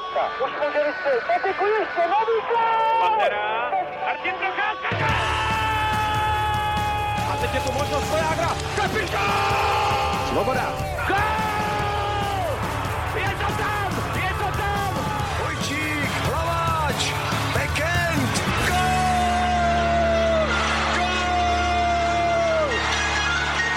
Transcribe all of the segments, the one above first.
Procházka. Už může vystřelit. Patiku ještě, nový Pantera. Martin Procházka. A teď je tu možnost Vojágra. Kapitán! Svoboda. Gol! Je to tam! Je to tam! Vojčík, Hlaváč, Bekend, gol! Gol!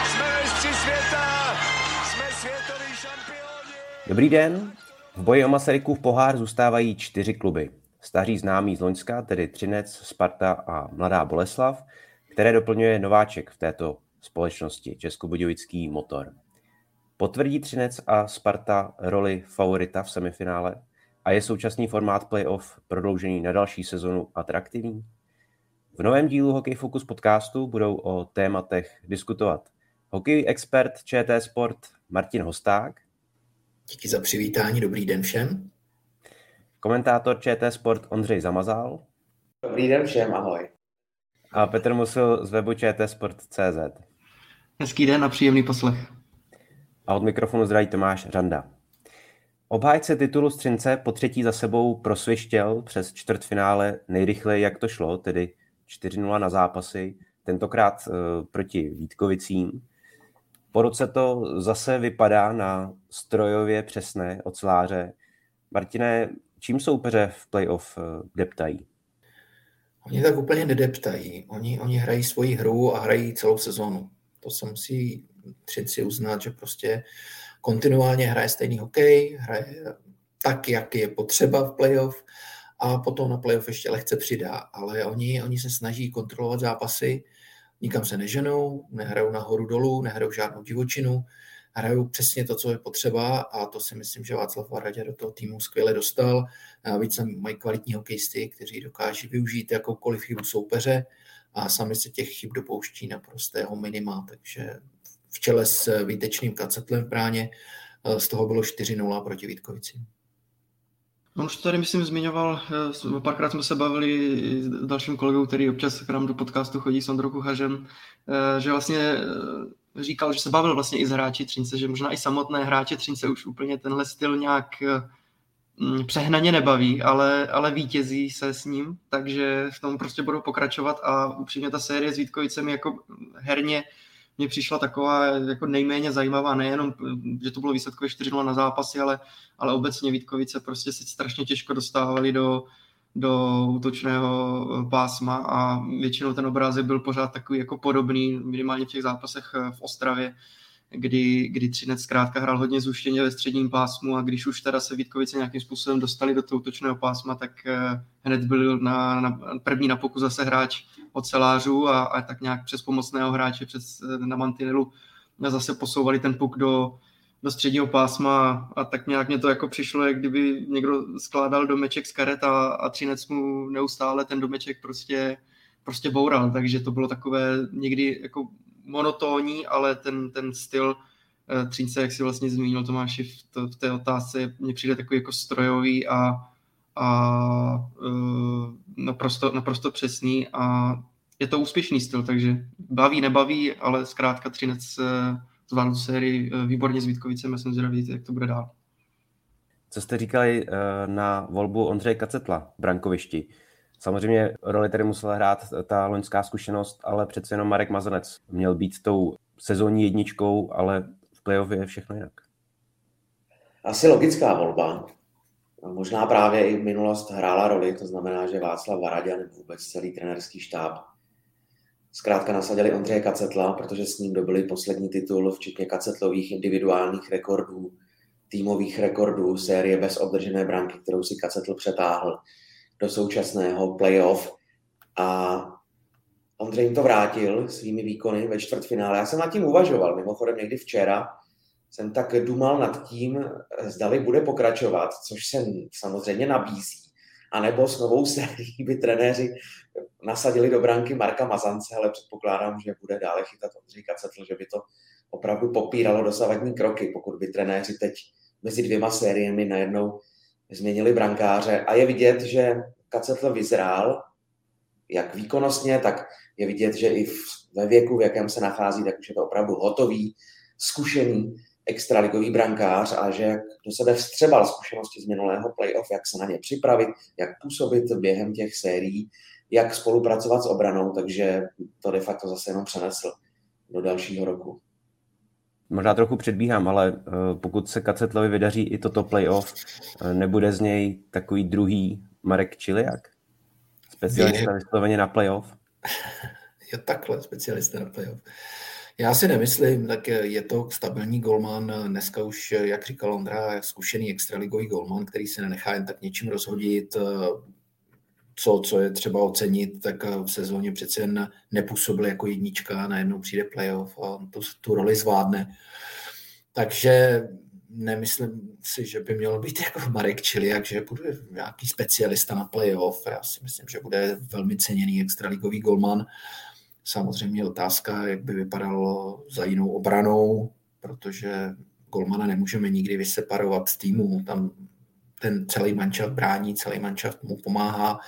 Jsme mistři světa, jsme světoví šampioni. Dobrý den. V boji o Masarykův pohár zůstávají čtyři kluby. Staří známí z Loňska, tedy Třinec, Sparta a Mladá Boleslav, které doplňuje nováček v této společnosti, Českobudějovický motor. Potvrdí Třinec a Sparta roli favorita v semifinále a je současný formát playoff prodloužený na další sezonu atraktivní? V novém dílu Hokej Focus podcastu budou o tématech diskutovat hokej expert ČT Sport Martin Hosták, Díky za přivítání, dobrý den všem. komentátor ČT Sport Ondřej Zamazal Dobrý den všem, ahoj. a Petr Musil z webu ČT Sport.cz. Hezký den a příjemný poslech. A od mikrofonu zdraví Tomáš Řanda. Obhájce titulu Střince po třetí za sebou prosvištěl přes čtvrtfinále nejrychleji, jak to šlo, tedy 4-0 na zápasy, tentokrát uh, proti Vítkovicím. Po roce to zase vypadá na strojově přesné oceláře. Martine, čím soupeře v playoff uh, deptají? Oni tak úplně nedeptají. Oni, oni hrají svoji hru a hrají celou sezonu. To se musí Třinci uznat, že prostě kontinuálně hraje stejný hokej, hraje tak, jak je potřeba v playoff a potom na playoff ještě lehce přidá. Ale oni, oni se snaží kontrolovat zápasy, nikam se neženou, nehrajou nahoru dolů, nehrajou žádnou divočinu, hrajou přesně to, co je potřeba a to si myslím, že Václav Varadě do toho týmu skvěle dostal. Navíc mají kvalitní hokejisty, kteří dokáží využít jakoukoliv chybu soupeře a sami se těch chyb dopouští naprostého minima, takže v čele s výtečným kacetlem v bráně z toho bylo 4-0 proti Vítkovicím. On už to tady, myslím, zmiňoval, eh, párkrát jsme se bavili s dalším kolegou, který občas k nám do podcastu chodí s Ondrou Kuchařem, eh, že vlastně eh, říkal, že se bavil vlastně i s hráči Třince, že možná i samotné hráče Třince už úplně tenhle styl nějak mm, přehnaně nebaví, ale, ale vítězí se s ním, takže v tom prostě budou pokračovat a upřímně ta série s Vítkovicemi jako herně mně přišla taková jako nejméně zajímavá, nejenom, že to bylo výsledkové 4 na zápasy, ale, ale obecně Vítkovice prostě se strašně těžko dostávali do, do útočného pásma a většinou ten obrázek byl pořád takový jako podobný, minimálně v těch zápasech v Ostravě, kdy, kdy Třinec zkrátka hrál hodně zúštěně ve středním pásmu a když už teda se Vítkovice nějakým způsobem dostali do toho útočného pásma, tak hned byl na, na první na pokus zase hráč ocelářů a, a tak nějak přes pomocného hráče přes, na mantinelu zase posouvali ten puk do, do středního pásma a tak nějak mě to jako přišlo, jak kdyby někdo skládal domeček z karet a, a Třinec mu neustále ten domeček prostě, prostě boural, takže to bylo takové někdy jako monotónní, ale ten, ten styl Třince, jak si vlastně zmínil Tomáši v, to, v té otázce, mně přijde takový jako strojový a, a uh, naprosto, naprosto přesný a je to úspěšný styl, takže baví, nebaví, ale zkrátka Třinec zvládl tu sérii výborně s Vítkovicem a jsem zvědavý, jak to bude dál. Co jste říkali na volbu Ondřeje Kacetla v brankovišti? Samozřejmě roli tady musela hrát ta loňská zkušenost, ale přece jenom Marek Mazanec měl být tou sezónní jedničkou, ale v playoff je všechno jinak. Asi logická volba. Možná právě i minulost hrála roli, to znamená, že Václav Varadě nebo vůbec celý trenerský štáb zkrátka nasadili Ondřeje Kacetla, protože s ním dobili poslední titul, včetně Kacetlových individuálních rekordů, týmových rekordů, série bez obdržené branky, kterou si Kacetl přetáhl do současného playoff a Ondřej jim to vrátil svými výkony ve čtvrtfinále. Já jsem nad tím uvažoval, mimochodem někdy včera, jsem tak dumal nad tím, zdali bude pokračovat, což se samozřejmě nabízí. A nebo s novou sérií by trenéři nasadili do branky Marka Mazance, ale předpokládám, že bude dále chytat Ondřej Kacetl, že by to opravdu popíralo dosavadní kroky, pokud by trenéři teď mezi dvěma sériemi najednou změnili brankáře. A je vidět, že Kacetl vyzrál, jak výkonnostně, tak je vidět, že i ve věku, v jakém se nachází, tak už je to opravdu hotový, zkušený extraligový brankář a že do sebe vstřebal zkušenosti z minulého playoff, jak se na ně připravit, jak působit během těch sérií, jak spolupracovat s obranou, takže to de facto zase jenom přenesl do dalšího roku. Možná trochu předbíhám, ale eh, pokud se Kacetlovi vydaří i toto playoff, eh, nebude z něj takový druhý Marek Čiliak? Specialista vysloveně na playoff? Je takhle, specialista na playoff. Já si nemyslím, tak je to stabilní golman, dneska už, jak říkal Ondra, zkušený extraligový golman, který se nenechá jen tak něčím rozhodit, co, co je třeba ocenit, tak v sezóně přece jen nepůsobil jako jednička, najednou přijde playoff a tu, tu roli zvládne. Takže nemyslím si, že by měl být jako Marek Čiliak, že bude nějaký specialista na playoff. Já si myslím, že bude velmi ceněný extraligový golman. Samozřejmě otázka, jak by vypadalo za jinou obranou, protože golmana nemůžeme nikdy vyseparovat z týmu. Tam ten celý mančat brání, celý mančat mu pomáhá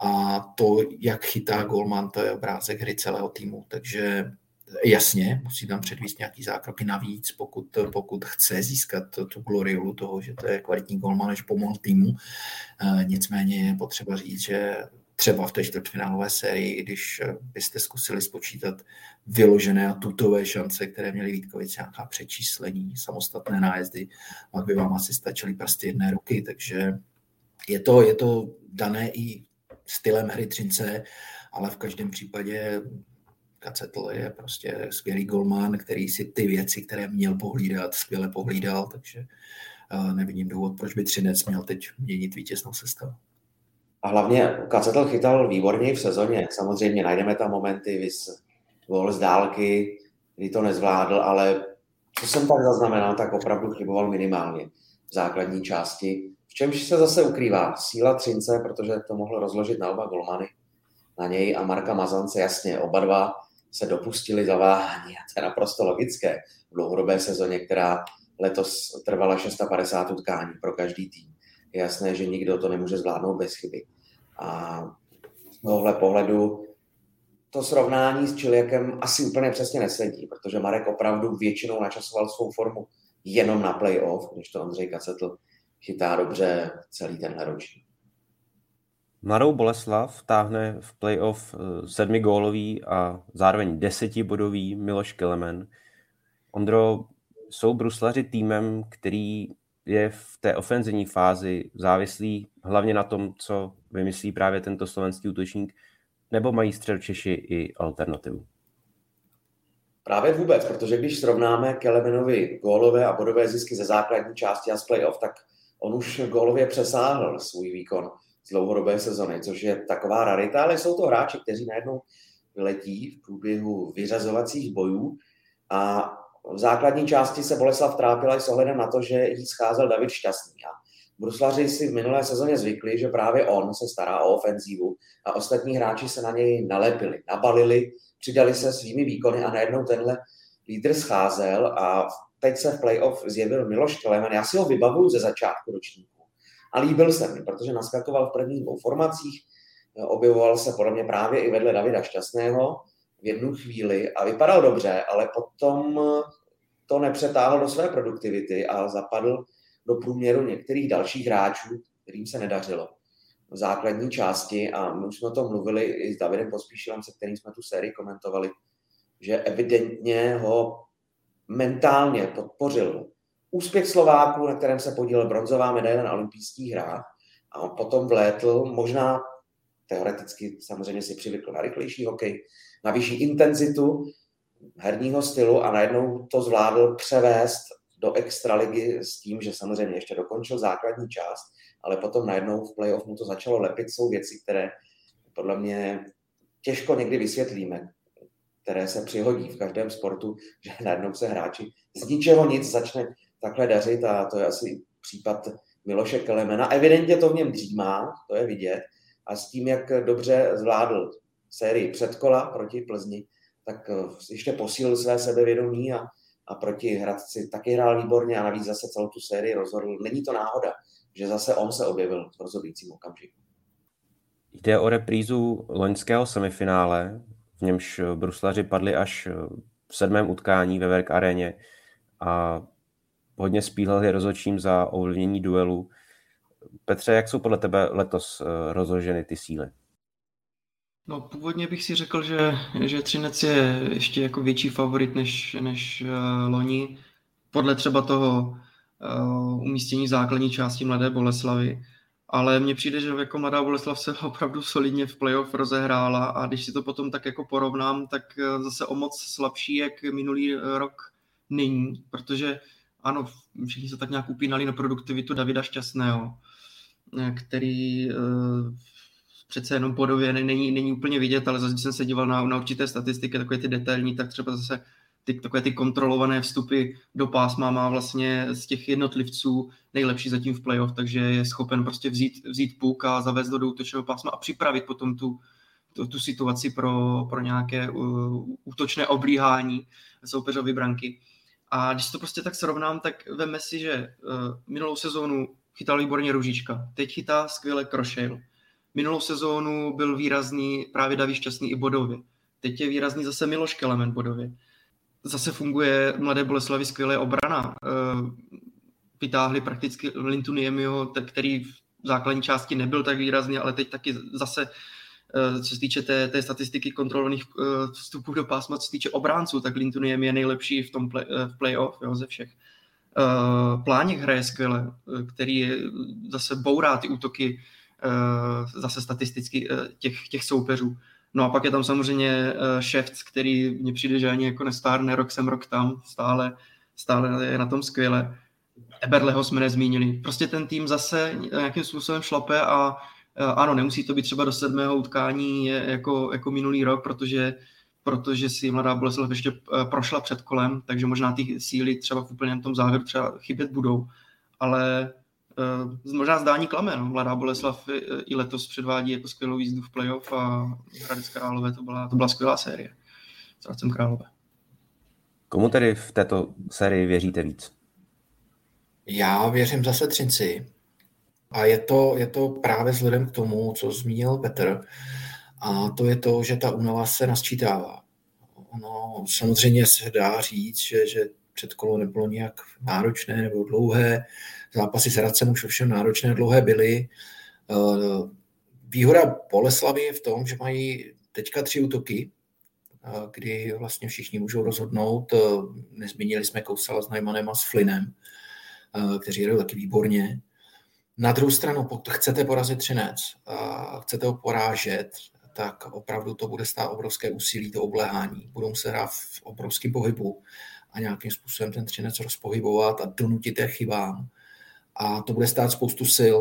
a to, jak chytá golman, to je obrázek hry celého týmu. Takže jasně, musí tam předvíst nějaký zákroky navíc, pokud, pokud chce získat tu gloriolu toho, že to je kvalitní golman, než pomohl týmu. E, nicméně je potřeba říct, že třeba v té čtvrtfinálové sérii, když eh, byste zkusili spočítat vyložené a tutové šance, které měly Vítkovice, nějaká přečíslení, samostatné nájezdy, pak by vám asi stačily prsty jedné ruky, takže je to, je to dané i stylem hry Třince, ale v každém případě Kacetl je prostě skvělý golman, který si ty věci, které měl pohlídat, skvěle pohlídal, takže eh, nevidím důvod, proč by Třinec měl teď měnit vítěznou sestavu. A hlavně Kacetl chytal výborně v sezóně. Samozřejmě najdeme tam momenty, vys gol z dálky, kdy to nezvládl, ale co jsem tak zaznamenal, tak opravdu chyboval minimálně v základní části. V čemž se zase ukrývá síla Třince, protože to mohl rozložit na oba golmany, na něj a Marka Mazance, jasně, oba dva se dopustili zaváhání a to je naprosto logické v dlouhodobé sezóně, která letos trvala 650 utkání pro každý tým je jasné, že nikdo to nemůže zvládnout bez chyby. A z tohohle pohledu to srovnání s Čiliakem asi úplně přesně nesedí, protože Marek opravdu většinou načasoval svou formu jenom na playoff, když to Ondřej Kacetl chytá dobře celý tenhle ročník. Mladou Boleslav táhne v playoff eh, sedmi gólový a zároveň desetibodový Miloš Kelemen. Ondro, jsou bruslaři týmem, který je v té ofenzivní fázi závislý hlavně na tom, co vymyslí právě tento slovenský útočník, nebo mají střel Češi i alternativu? Právě vůbec, protože když srovnáme Kelemenovi gólové a bodové zisky ze základní části a z playoff, tak on už gólově přesáhl svůj výkon z dlouhodobé sezony, což je taková rarita, ale jsou to hráči, kteří najednou vyletí v průběhu vyřazovacích bojů a v základní části se Boleslav trápila i s ohledem na to, že jí scházel David Šťastný. A Bruslaři si v minulé sezóně zvykli, že právě on se stará o ofenzívu a ostatní hráči se na něj nalepili, nabalili, přidali se svými výkony a najednou tenhle lídr scházel a teď se v playoff zjevil Miloš Kelemen. Já si ho vybavuju ze začátku ročníku a líbil se mi, protože naskakoval v prvních dvou formacích, objevoval se podle mě právě i vedle Davida Šťastného v jednu chvíli a vypadal dobře, ale potom to nepřetáhl do své produktivity a zapadl do průměru některých dalších hráčů, kterým se nedařilo. V základní části a my už jsme o tom mluvili i s Davidem Pospíšilem, se kterým jsme tu sérii komentovali, že evidentně ho mentálně podpořil úspěch Slováků, na kterém se podílel bronzová medaile na olympijských hrách a on potom vlétl, možná teoreticky samozřejmě si přivykl na rychlejší hokej, na vyšší intenzitu herního stylu a najednou to zvládl převést do extraligy s tím, že samozřejmě ještě dokončil základní část, ale potom najednou v playoff mu to začalo lepit. Jsou věci, které podle mě těžko někdy vysvětlíme, které se přihodí v každém sportu, že najednou se hráči z ničeho nic začne takhle dařit a to je asi případ Miloše Kelemena. Evidentně to v něm dřímá, to je vidět, a s tím, jak dobře zvládl sérii předkola proti Plzni, tak eh, ještě posílil své sebevědomí a, a proti Hradci taky hrál výborně a navíc zase celou tu sérii rozhodl. Není to náhoda, že zase on se objevil v rozhodujícím okamžiku. Jde o reprízu loňského semifinále, v němž bruslaři padli až v sedmém utkání ve Verk aréně a hodně spíleli rozhodčím za ovlivnění duelu. Petře, jak jsou podle tebe letos eh, rozloženy ty síly? No, původně bych si řekl, že, že Třinec je ještě jako větší favorit než, než uh, loni. Podle třeba toho uh, umístění základní části Mladé Boleslavy. Ale mně přijde, že jako Mladá Boleslav se opravdu solidně v playoff rozehrála a když si to potom tak jako porovnám, tak zase o moc slabší, jak minulý rok není, protože ano, všichni se tak nějak upínali na produktivitu Davida Šťastného, který přece jenom podově není, není úplně vidět, ale zase, když jsem se díval na, na určité statistiky, takové ty detailní, tak třeba zase ty, takové ty kontrolované vstupy do pásma má vlastně z těch jednotlivců nejlepší zatím v playoff, takže je schopen prostě vzít, vzít puk a zavést do útočného pásma a připravit potom tu, tu, tu situaci pro, pro nějaké uh, útočné oblíhání soupeřovy branky. A když to prostě tak srovnám, tak veme si, že uh, minulou sezónu chytal výborně Ružička, teď chytá skvěle Krošejl. Minulou sezónu byl výrazný právě Daví Šťastný i bodově. Teď je výrazný zase Miloš Kelemen bodově. Zase funguje Mladé Boleslavy skvělé obrana. Uh, vytáhli prakticky Lintuniemiho, který v základní části nebyl tak výrazný, ale teď taky zase Eh, co se týče té, té statistiky kontrolovaných eh, vstupů do pásma, co se týče obránců, tak Lintoniem je nejlepší v tom play, eh, v playoff jo, ze všech. Pláněk hraje skvěle, který je, zase bourá ty útoky zase statisticky těch, těch soupeřů. No a pak je tam samozřejmě Ševc, který mně přijde, že ani jako nestárne rok sem, rok tam, stále, stále je na tom skvěle. Eberleho jsme nezmínili. Prostě ten tým zase nějakým způsobem šlape a Eh, ano, nemusí to být třeba do sedmého utkání jako, jako minulý rok, protože protože si Mladá Boleslav ještě eh, prošla před kolem, takže možná ty síly třeba v úplném tom závěru třeba chybět budou, ale možná zdání klame. No. Mladá Boleslav i letos předvádí jako skvělou jízdu v playoff a Hradec Králové to byla, to byla skvělá série s Hradcem Králové. Komu tedy v této sérii věříte víc? Já věřím zase Třinci, a je to, je to právě vzhledem k tomu, co zmínil Petr, a to je to, že ta únava se nasčítává. Ono samozřejmě se dá říct, že, že předkolo nebylo nějak náročné nebo dlouhé. Zápasy s Radcem už ovšem náročné dlouhé byly. Eh, výhoda Boleslavy je v tom, že mají teďka tři útoky, eh, kdy vlastně všichni můžou rozhodnout. Eh, nezmínili jsme Kousala s Najmanem a s Flinem, kteří jdou taky výborně. Na druhou stranu, pokud chcete porazit Třinec, chcete ho porážet, tak opravdu to bude stát obrovské úsilí, to obléhání. Budou se hrát v obrovském pohybu a nějakým způsobem ten Třinec rozpohybovat a donutit je chybám. A to bude stát spoustu sil.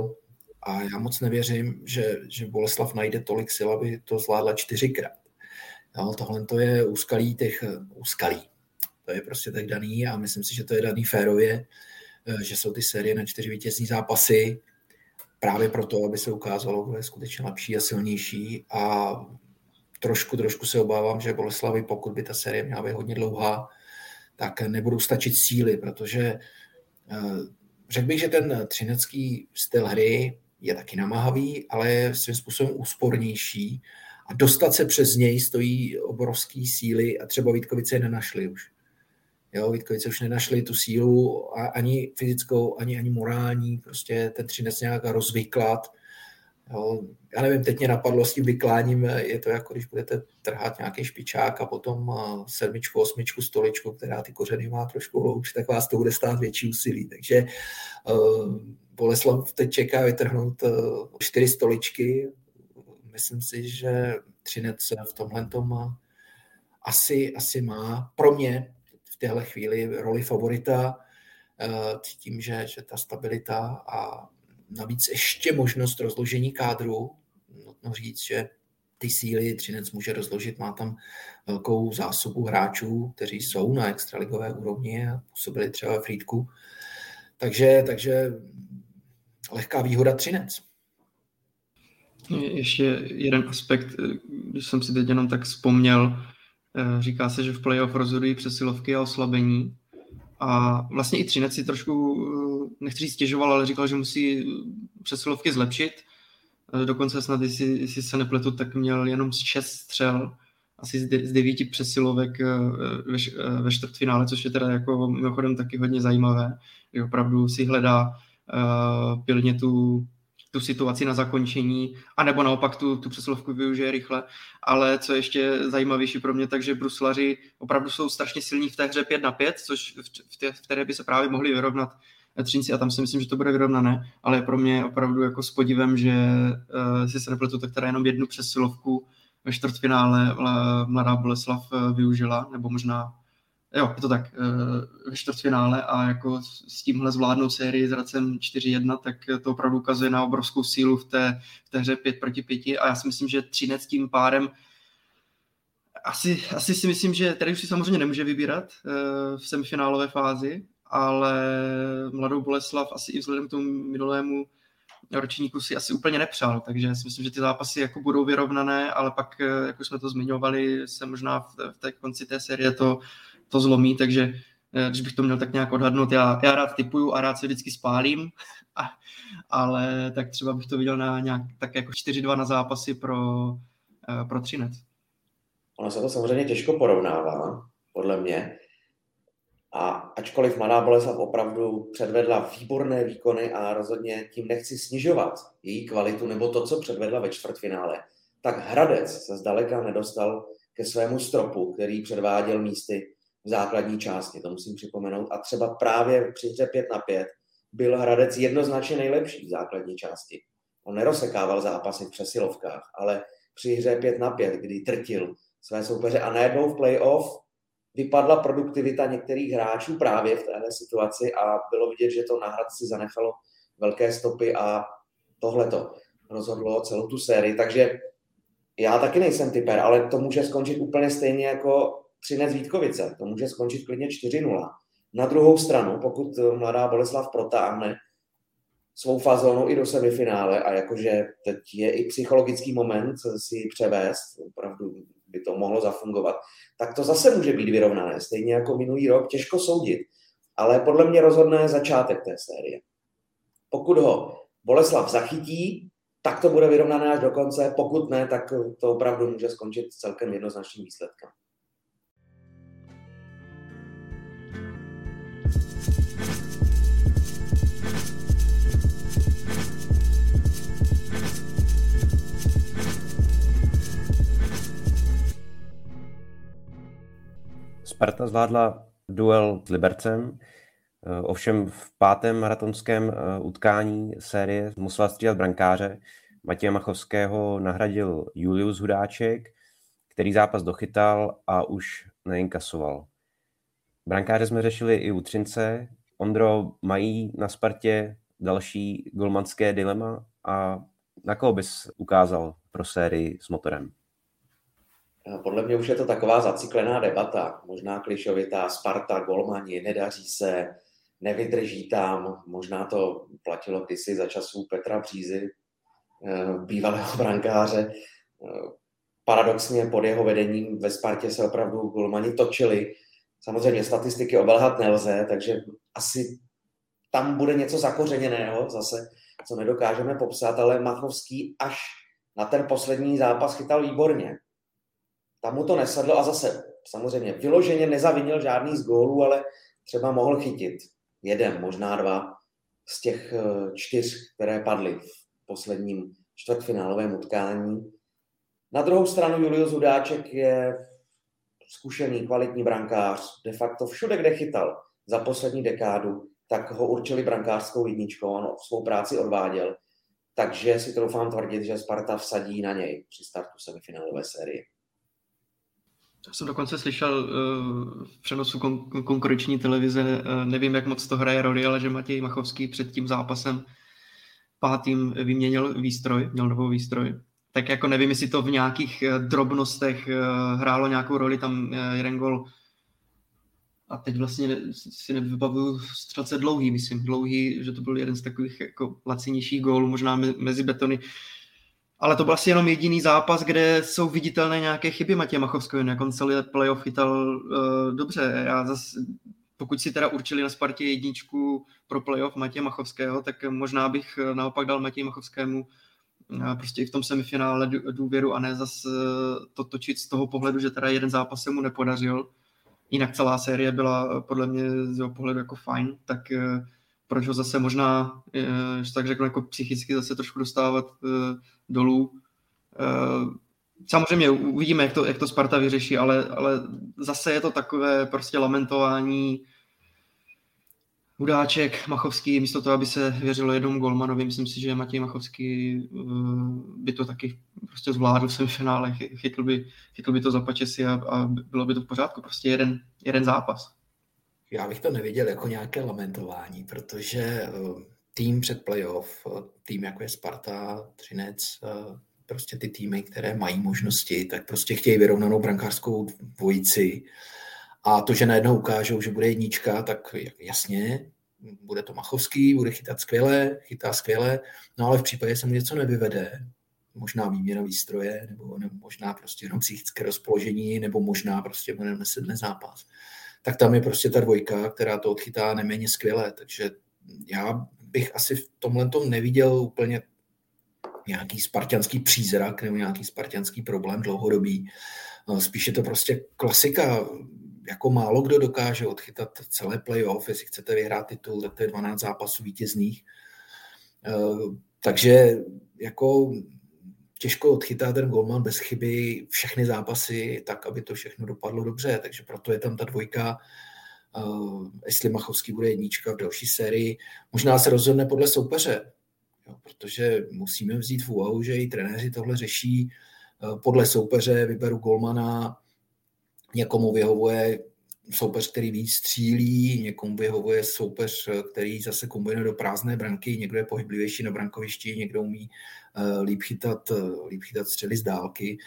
A já moc nevěřím, že, že Boleslav najde tolik sil, aby to zvládla čtyřikrát. Jo, tohle to je úskalí těch úskalí. To je prostě tak daný a myslím si, že to je daný férově že jsou ty série na čtyři vítězní zápasy právě proto, aby se ukázalo, kdo je skutečně lepší a silnější a trošku, trošku se obávám, že Boleslavy, pokud by ta série měla být hodně dlouhá, tak nebudou stačit síly, protože eh, řekl bych, že ten třinecký styl hry je taky namáhavý, ale je svým způsobem úspornější a dostat se přes něj stojí obrovský síly a třeba Vítkovice je nenašli už. Jo, Vítkovice už nenašli tu sílu ani fyzickou, ani, ani morální, prostě ten třinec nějak rozvyklat. Jo, já nevím, teď mě napadlo s tím vykláním, je to jako když budete trhat nějaký špičák a potom sedmičku, osmičku, stoličku, která ty kořeny má trošku hlouč, tak vás to bude stát větší úsilí. Takže uh, Boleslav teď čeká vytrhnout uh, čtyři stoličky. Myslím si, že Třinec v tomhle tom asi, asi má pro mě v téhle chvíli roli favorita, eh, tím, že, že ta stabilita a navíc ještě možnost rozložení kádru, nutno říct, že ty síly Třinec může rozložit, má tam velkou zásobu hráčů, kteří jsou na extraligové úrovni a působili třeba v Frýdku. Takže, takže lehká výhoda Třinec. Ještě jeden aspekt, když jsem si teď jenom tak vzpomněl, Eh, říká se, že v playoff rozhodují přesilovky a oslabení. A vlastně i Třinec si trošku, eh, nechci říct stěžoval, ale říkal, že musí přesilovky zlepšit. Eh, dokonce snad, jestli, jestli se nepletu, tak měl jenom z šest střel asi z devíti přesilovek ve, ve čtvrtfinále, což je teda jako mimochodem taky hodně zajímavé, že opravdu si hledá uh, pilně tu, tu situaci na zakončení, anebo naopak tu, tu přesilovku využije rychle. Ale co ještě zajímavější pro mě, takže bruslaři opravdu jsou strašně silní v té hře 5 na 5, což v, té, v které by se právě mohli vyrovnat Třinci a tam si myslím, že to bude vyrovnané, ale pro mě opravdu jako s podivem, že uh, si se nepletu, tak teda jenom jednu přesilovku ve čtvrtfinále Mladá Boleslav uh, využila, nebo možná jo, je to tak, ve čtvrtfinále a jako s tímhle zvládnou sérii s Racem 4-1, tak to opravdu ukazuje na obrovskou sílu v té, v té hře 5 proti 5 a já si myslím, že Třinec tím pádem asi, asi si myslím, že tady už si samozřejmě nemůže vybírat v semifinálové fázi, ale Mladou Boleslav asi i vzhledem k tomu minulému ročníku si asi úplně nepřál, takže si myslím, že ty zápasy jako budou vyrovnané, ale pak, jak už jsme to zmiňovali, se možná v, v té konci té série to, to zlomí, takže eh, když bych to měl tak nějak odhadnout, já, já rád typuju a rád se vždycky spálím, a, ale tak třeba bych to viděl na nějak tak jako 4-2 na zápasy pro, eh, pro Třinec. Ono se to samozřejmě těžko porovnává, podle mě. A ačkoliv Mladá Boleslav opravdu předvedla výborné výkony a rozhodně tím nechci snižovat její kvalitu nebo to, co předvedla ve čtvrtfinále, tak Hradec se zdaleka nedostal ke svému stropu, který předváděl místy v základní části, to musím připomenout. A třeba právě při hře 5 na 5 byl Hradec jednoznačně nejlepší v základní části. On nerozsekával zápasy v přesilovkách, ale při hře 5 na 5, kdy trtil své soupeře a najednou v playoff vypadla produktivita některých hráčů právě v téhle situaci a bylo vidět, že to na Hradci zanechalo velké stopy a tohle to rozhodlo celou tu sérii. Takže já taky nejsem typer, ale to může skončit úplně stejně jako Třinec Vítkovice. To může skončit klidně 4-0. Na druhou stranu, pokud mladá Boleslav protáhne svou fazonu i do semifinále a jakože teď je i psychologický moment si převést, opravdu by to mohlo zafungovat, tak to zase může být vyrovnané. Stejně jako minulý rok, těžko soudit. Ale podle mě rozhodne začátek té série. Pokud ho Boleslav zachytí, tak to bude vyrovnané až do konce. Pokud ne, tak to opravdu může skončit celkem jednoznačným výsledkem. Sparta zvládla duel s Libercem, eh, ovšem v pátém maratonském eh, utkání série musela střídat brankáře. Matěje Machovského nahradil Julius Hudáček, který zápas dochytal a už neinkasoval. Brankáře jsme řešili i u Třince. Ondro, mají na Spartě další golmanské dilema a na koho bys ukázal pro sérii s motorem? Podle mě už je to taková zaciklená debata, možná klišovitá, Sparta, Golmani, nedaří se, nevydrží tam, možná to platilo kdysi za časů Petra Přízy, eh, bývalého brankáře. Eh, paradoxně pod jeho vedením ve Spartě se opravdu Golmani točili. Samozřejmě statistiky obelhat nelze, takže asi tam bude něco zakořeněného zase, co nedokážeme popsat, ale Machovský až na ten poslední zápas chytal výborně tam mu to nesedlo a zase samozřejmě vyloženě nezavinil žádný z gólů, ale třeba mohl chytit jeden, možná dva z těch eh, čtyř, které padly v posledním čtvrtfinálovém utkání. Na druhou stranu Julius Hudáček je zkušený, kvalitní brankář, de facto všude, kde chytal za poslední dekádu, tak ho určili brankářskou jedničkou, on svou práci odváděl, takže si troufám tvrdit, že Sparta vsadí na něj při startu semifinálové série. Já jsem dokonce slyšel uh, v přenosu kon- konkurenční televize, uh, nevím, jak moc to hraje roli, ale že Matěj Machovský před tím zápasem pátým vyměnil výstroj, měl novou výstroj. Tak jako nevím, jestli to v nějakých uh, drobnostech uh, hrálo nějakou roli, tam jeden gol a teď vlastně si nevybavuju střelce dlouhý, myslím, dlouhý, že to byl jeden z takových jako lacinějších gólů, možná mezi betony. Ale to byl asi jenom jediný zápas, kde jsou viditelné nějaké chyby Matěje Machovského, jak on celý playoff chytal uh, dobře. Já zase, pokud si teda určili na Spartě jedničku pro playoff Matěje Machovského, tak možná bych naopak dal Matěji Machovskému prostě i v tom semifinále důvěru a ne zase to točit z toho pohledu, že teda jeden zápas se mu nepodařil. Jinak celá série byla podle mě z jeho pohledu jako fajn, tak proč ho zase možná, že tak řeknu, jako psychicky zase trošku dostávat dolů. Samozřejmě uvidíme, jak to, jak to Sparta vyřeší, ale, ale zase je to takové prostě lamentování Hudáček, Machovský, místo toho, aby se věřilo jednomu golmanovi, myslím si, že Matěj Machovský eh, by to taky prostě zvládl v semifinále, chytl by, chytl by to za pačesy a, a bylo by to v pořádku, prostě jeden, jeden zápas. Já bych to neviděl jako nějaké lamentování, protože eh, tým před playoff, eh, tým jako je Sparta, Třinec, prostě ty týmy, které mají možnosti, tak prostě chtějí vyrovnanou brankářskou dvojici. A to, že najednou ukážou, že bude jednička, tak jasně, bude to Machovský, bude chytat skvěle, chytá skvěle, no ale v případě se mu něco nevyvede, možná výměna výstroje, nebo, nebo možná prostě jenom psychické rozpoložení, nebo možná prostě bude nesedne zápas. Tak tam je prostě ta dvojka, která to odchytá neméně skvěle, takže já bych asi v tomhle tom neviděl úplně nějaký spartianský přízrak nebo nějaký spartianský problém dlouhodobý. No, spíše to prostě klasika, jako málo kdo dokáže odchytat celé playoff, jestli chcete vyhrát titul, tak to je 12 zápasů vítězných. Eh, takže jako těžko odchytá ten golman bez chyby všechny zápasy tak, aby to všechno dopadlo dobře, takže proto je tam ta dvojka, uh, jestli Machovský bude jednička v další sérii. Možná se rozhodne podle soupeře, protože musíme vzít v úvahu, že i trenéři tohle řeší eh, podle soupeře, vyberu golmana, někomu vyhovuje soupeř, který víc střílí, někomu vyhovuje soupeř, který zase kombinuje do prázdné branky, někdo je pohyblivější na brankovišti, někdo umí uh, líp chytat, uh, líp chytat střely z dálky.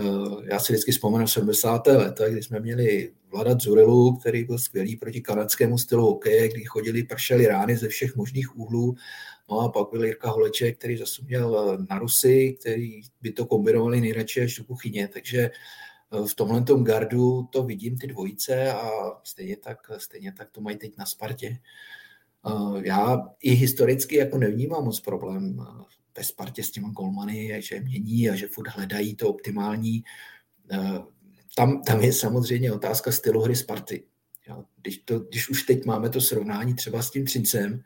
Uh, já si vždycky vzpomenu 70. leta, kdy jsme měli Vlada Zurilu, který byl skvělý proti kanadskému stylu hokeje, kdy chodili, pršely rány ze všech možných úhlů No a pak byl Jirka Holeček, který zase měl eh, na Rusy, který by to kombinovali nejradši až do kuchyně, takže eh, v tomhle tom gardu to vidím ty dvojice a stejně tak, stejně tak to mají teď na Spartě. Eh, já i historicky jako nevnímám moc problém ve Spartě s těma golmany, že mění a že furt hledají to optimální. Tam, tam je samozřejmě otázka stylu hry Sparty. Když, to, když už teď máme to srovnání třeba s tím Třincem,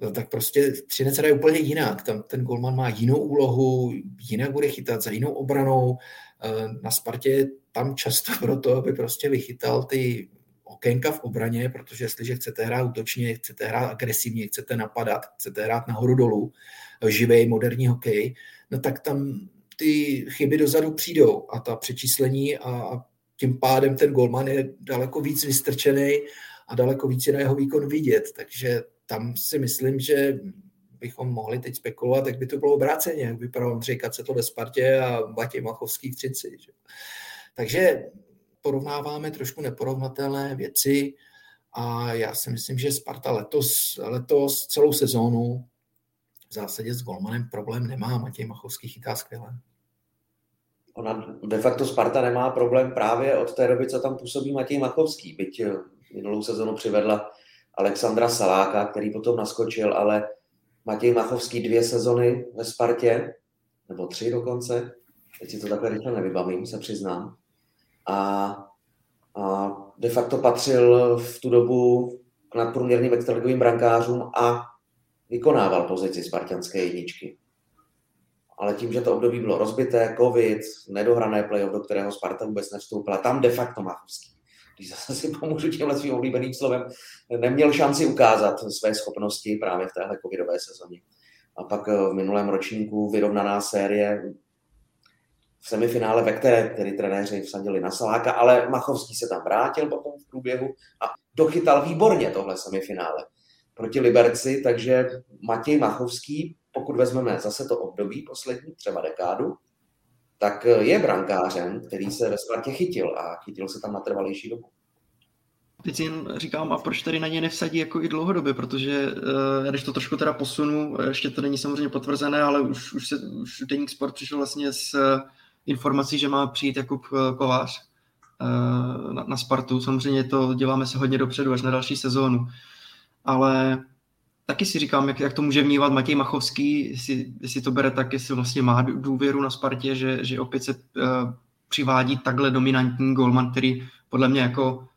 no, tak prostě Třinec hraje úplně jinak. Tam ten golman má jinou úlohu, jinak bude chytat za jinou obranou. Eh, na Spartě tam často proto, aby prostě vychytal ty okénka v obraně, protože jestliže chcete hrát útočně, chcete hrát agresivně, chcete napadat, chcete hrát nahoru dolů, živej moderní hokej, no tak tam ty chyby dozadu přijdou a ta přečíslení a tím pádem ten golman je daleko víc vystrčený a daleko víc je na jeho výkon vidět. Takže tam si myslím, že bychom mohli teď spekulovat, jak by to bylo obráceně, jak vypadal Ondřej to ve Spartě a Matěj Machovský v Třinci. Že? Takže porovnáváme trošku neporovnatelné věci a já si myslím, že Sparta letos, letos celou sezónu v zásadě s Golmanem problém nemá. Matěj Machovský chytá skvěle. Ona de facto Sparta nemá problém právě od té doby, co tam působí Matěj Machovský. Byť minulou sezonu přivedla Alexandra Saláka, který potom naskočil, ale Matěj Machovský dvě sezony ve Spartě, nebo tři dokonce, teď si to takhle rychle nevybavím, se přiznám. A, a de facto patřil v tu dobu k nadprůměrným extraligovým brankářům a vykonával pozici spartianské jedničky. Ale tím, že to období bylo rozbité, covid, nedohrané playoff, do kterého Sparta vůbec nevstoupila, tam de facto Machovský když zase si pomůžu tímhle svým oblíbeným slovem, neměl šanci ukázat své schopnosti právě v téhle covidové sezóně. A pak eh, v minulém ročníku vyrovnaná série v semifinále, ve které který trenéři vsadili na Saláka, ale Machovský se tam vrátil potom v průběhu a dochytal výborně tohle semifinále proti Liberci, takže Matěj Machovský, pokud vezmeme zase to období poslední, třeba dekádu, tak eh, je brankářem, který se ve Spartě chytil a chytil se tam na trvalější dobu. Teď jen říkám, a proč tady na ně nevsadí jako i dlouhodobě, protože uh, když to trošku teda posunu, ještě to není samozřejmě potvrzené, ale už, už, se, už Deník Sport přišel vlastně s uh, informací, že má přijít Jakub Kovář na, na Spartu. Samozřejmě to děláme se hodně dopředu, až na další sezónu. Ale taky si říkám, jak, jak to může vnímat Matěj Machovský, jestli, jestli to bere tak, jestli vlastně má důvěru na Spartě, že, že opět se uh, přivádí takhle dominantní golman, který podle mě jako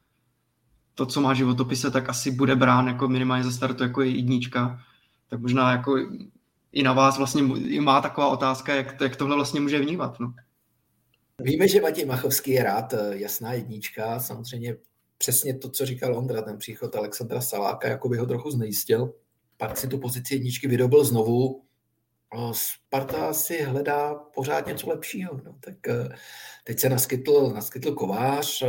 to, co má životopise, tak asi bude brán jako minimálně ze startu jako jednička. Tak možná jako i na vás vlastně má taková otázka, jak, jak tohle vlastně může vnímat. No. Víme, že Matěj Machovský je rád, eh, jasná jednička, samozřejmě přesně to, co říkal Ondra, ten příchod Alexandra Saláka, jako by ho trochu znejistil. Pak si tu pozici jedničky vydobil znovu. Sparta si hledá pořád něco lepšího. No, tak eh, teď se naskytl, naskytl kovář,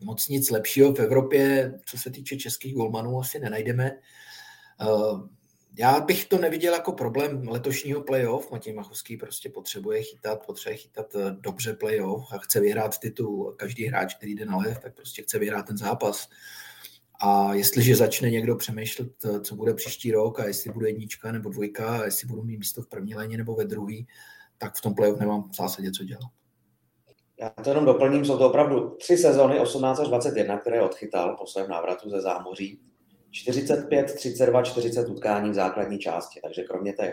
moc nic lepšího v Evropě, co se týče českých golmanů, asi nenajdeme. Eh, já bych to neviděl jako problém letošního playoff. Matěj Machovský prostě potřebuje chytat, potřebuje chytat eh, dobře playoff a chce vyhrát titul. Každý hráč, který jde na lev, tak prostě chce vyhrát ten zápas. A jestliže začne někdo přemýšlet, eh, co bude příští rok a jestli bude jednička nebo dvojka, a jestli budu mít místo v první léně nebo ve druhý, tak v tom playoff nemám v zásadě co dělat. Já to jenom doplním, jsou to opravdu tři sezony 18 až 21, které odchytal po svém návratu ze zámoří 45, 32, 40 utkání v základní části. Takže kromě té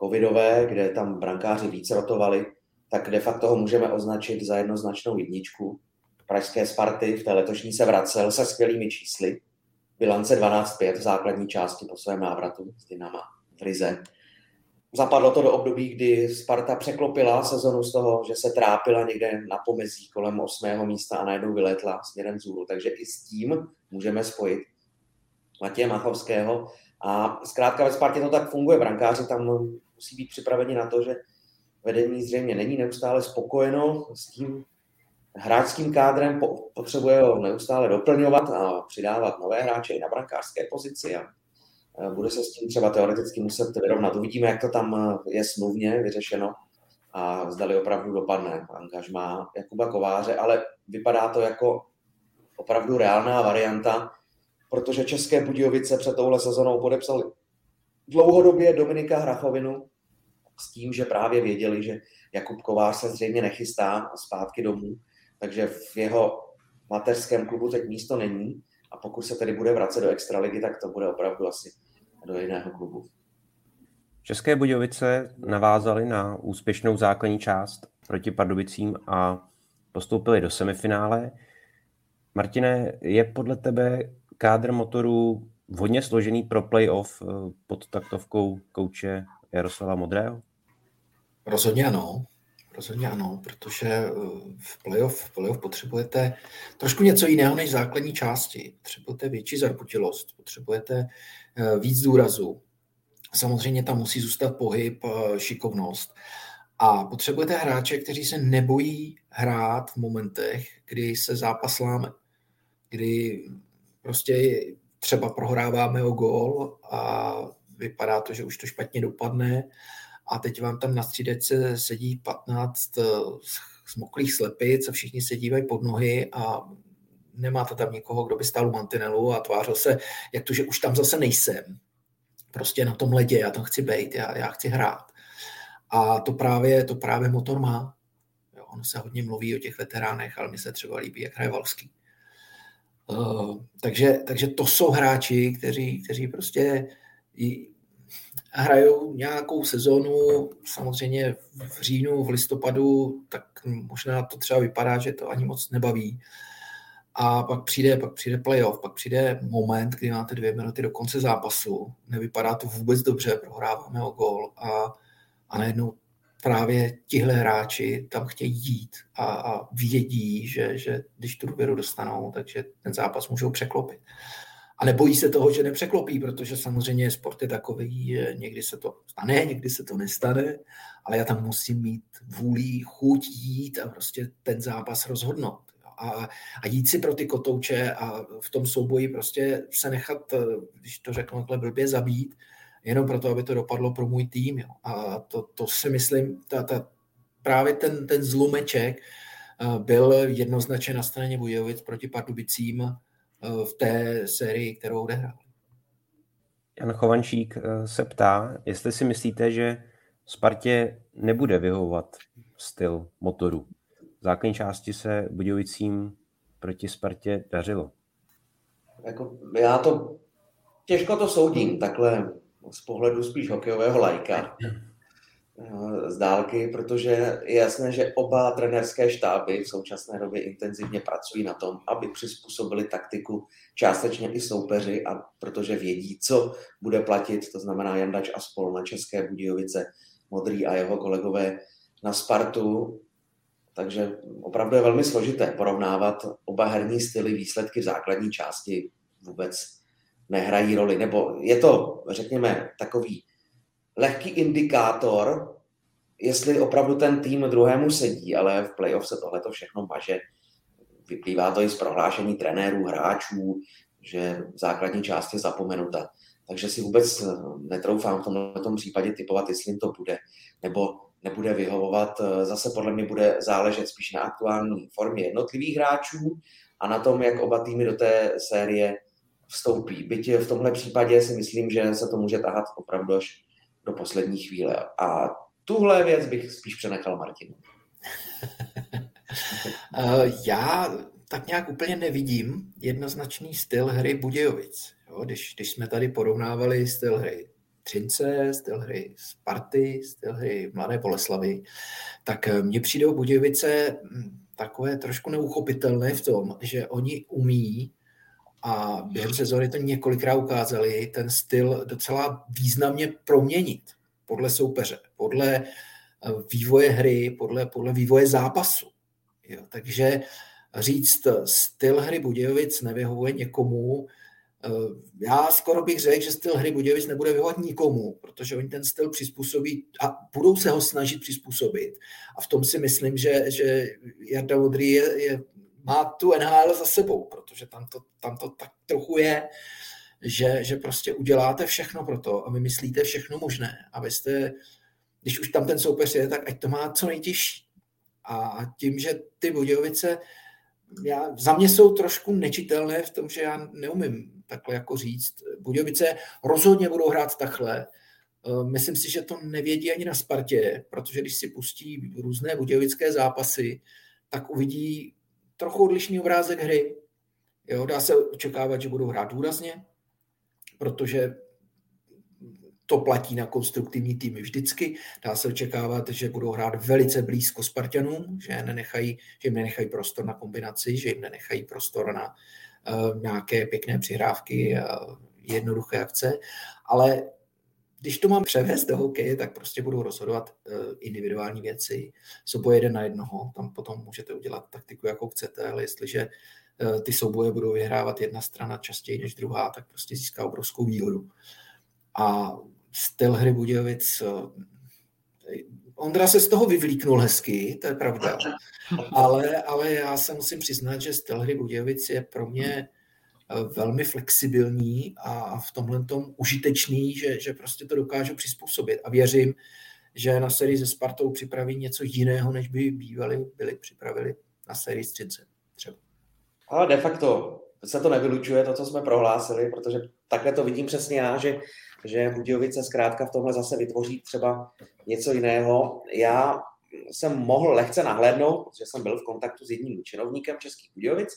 covidové, kde tam brankáři víc rotovali, tak de facto ho můžeme označit za jednoznačnou jedničku. Pražské Sparty v té letošní se vracel se skvělými čísly. Bilance 12-5 v základní části po svém návratu s Dynama v Rize. Zapadlo to do období, kdy Sparta překlopila sezonu z toho, že se trápila někde na pomezí kolem 8. místa a najednou vyletla směrem vzhůru. Takže i s tím můžeme spojit Matěje Machovského. A zkrátka ve Spartě to tak funguje. Brankáři tam musí být připraveni na to, že vedení zřejmě není neustále spokojeno s tím hráčským kádrem, potřebuje ho neustále doplňovat a přidávat nové hráče i na brankářské pozici a bude se s tím třeba teoreticky muset vyrovnat. Uvidíme, jak to tam je smluvně vyřešeno a zdali opravdu dopadne angažmá Jakuba Kováře, ale vypadá to jako opravdu reálná varianta, protože České Budějovice před touhle sezonou podepsali dlouhodobě Dominika Hrachovinu s tím, že právě věděli, že Jakub Kovář se zřejmě nechystá zpátky domů, takže v jeho mateřském klubu teď místo není a pokud se tedy bude vracet do extraligy, tak to bude opravdu asi do jiného klubu. České Budějovice navázaly na úspěšnou základní část proti Pardubicím a postoupili do semifinále. Martine, je podle tebe kádr motorů vhodně složený pro playoff eh, pod taktovkou kouče Jaroslava Modrého? Rozhodně ano. Rozhodně ano, protože eh, v playoff, v playoff potřebujete trošku něco jiného než základní části. Potřebujete větší zarputilost, potřebujete eh, víc důrazu. Samozřejmě tam musí zůstat pohyb, šikovnost. A potřebujete hráče, kteří se nebojí hrát v momentech, kdy se zápas láme, kdy prostě třeba prohráváme o gól a vypadá to, že už to špatně dopadne a teď vám tam na střídečce sedí 15 smoklých slepic a všichni se dívají pod nohy a nemáte tam někoho, kdo by stál u mantinelu a tvářil se, jak to, že už tam zase nejsem. Prostě na tom ledě, já tam chci být, já, já chci hrát. A to právě, to právě motor má. Jo, ono se hodně mluví o těch veteránech, ale mi se třeba líbí, jak hraje Valský. Uh, takže, takže to jsou hráči, kteří, kteří prostě hrajou nějakou sezonu, samozřejmě v říjnu, v listopadu, tak možná to třeba vypadá, že to ani moc nebaví. A pak přijde, pak přijde playoff, pak přijde moment, kdy máte dvě minuty do konce zápasu, nevypadá to vůbec dobře, prohráváme o gol a, a najednou právě tihle hráči tam chtějí jít a, a vědí, že, že když tu důvěru dostanou, takže ten zápas můžou překlopit. A nebojí se toho, že nepřeklopí, protože samozřejmě sport je takový, někdy se to stane, někdy se to nestane, ale já tam musím mít vůli, chuť jít a prostě ten zápas rozhodnout. A, a jít si pro ty kotouče a v tom souboji prostě se nechat, když to řeknu takhle blbě, zabít, jenom proto, aby to dopadlo pro můj tým. Jo. A to, to si myslím, ta, ta, právě ten, ten zlomeček eh, byl jednoznačně na straně Bujovic proti Pardubicím v té sérii, kterou odehrál. Jan Chovančík eh, se ptá, jestli si myslíte, že Spartě nebude vyhovovat styl motoru. V základní části se Budějovicím proti Spartě dařilo. Jako, já to těžko to soudím, takhle z pohledu spíš hokejového lajka z dálky, protože je jasné, že oba trenerské štáby v současné době intenzivně pracují na tom, aby přizpůsobili taktiku částečně i soupeři, a protože vědí, co bude platit, to znamená Jandač a spol na České Budějovice, Modrý a jeho kolegové na Spartu. Takže opravdu je velmi složité porovnávat oba herní styly, výsledky v základní části vůbec nehrají roli. Nebo je to, řekněme, takový lehký indikátor, jestli opravdu ten tým druhému sedí, ale v playoff se tohle to všechno maže. Vyplývá to i z prohlášení trenérů, hráčů, že v základní části je zapomenuta. Takže si vůbec netroufám v tomto případě typovat, jestli jim to bude, nebo nebude vyhovovat. Zase podle mě bude záležet spíš na aktuální formě jednotlivých hráčů a na tom, jak oba týmy do té série vstoupí. Byť v tomhle případě si myslím, že se to může tahat opravdu až do poslední chvíle. A tuhle věc bych spíš přenechal Martinu. Eh, já tak nějak úplně nevidím jednoznačný styl hry Budějovic. Jo, když, když jsme tady porovnávali styl hry Třince, styl hry Sparty, styl hry Mladé Boleslavy, tak eh, mně přijdou Budějovice hm, takové trošku neuchopitelné v tom, že oni umí a během sezóny to několikrát ukázali, ten styl docela významně proměnit podle soupeře, podle eh, vývoje hry, podle, podle vývoje zápasu. Jo, takže říct, styl hry Budějovic nevyhovuje někomu, eh, já skoro bych řekl, že styl hry Budějovic nebude vyhovovat nikomu, protože oni ten styl přizpůsobí a budou se ho snažit přizpůsobit. A v tom si myslím, že, že Jarda Modrý je, je má tu NHL za sebou, protože tam to, tam to tak trochu je, že, že prostě uděláte všechno pro to a vymyslíte všechno možné, abyste, když už tam ten soupeř je, tak ať to má co nejtěžší. A tím, že ty Budějovice já, za mě jsou trošku nečitelné v tom, že já neumím takhle jako říct. Budějovice rozhodně budou hrát takhle. Eh, myslím si, že to nevědí ani na Spartě, protože když si pustí různé budějovické zápasy, tak uvidí trochu odlišný obrázek hry. Jo, dá se očekávat, že budou hrát důrazně, protože to platí na konstruktivní týmy vždycky. Dá se očekávat, že budou hrát velice blízko Spartanům, že, nenechají, že jim nenechají prostor na kombinaci, že jim nenechají prostor na uh, nějaké pěkné přihrávky, uh, jednoduché akce, ale když to mám převést do hokeje, tak prostě budou rozhodovat uh, individuální věci. Souboje jeden na jednoho, tam potom můžete udělat taktiku, jakou chcete, ale jestliže uh, ty souboje budou vyhrávat jedna strana častěji než druhá, tak prostě získá obrovskou výhodu. A styl hry Budějovic, uh, Ondra se z toho vyvlíknul hezky, to je pravda, ale, ale já se musím přiznat, že styl hry Budějovic je pro mě velmi flexibilní a v tomhle tom užitečný, že, že prostě to dokážu přizpůsobit. A věřím, že na sérii se Spartou připraví něco jiného, než by bývali, byli připravili na sérii s Třince třeba. Ale de facto se to nevylučuje, to, co jsme prohlásili, protože takhle to vidím přesně já, že, že Budějovice zkrátka v tomhle zase vytvoří třeba něco jiného. Já jsem mohl lehce nahlédnout, protože jsem byl v kontaktu s jedním činovníkem Českých Budějovic,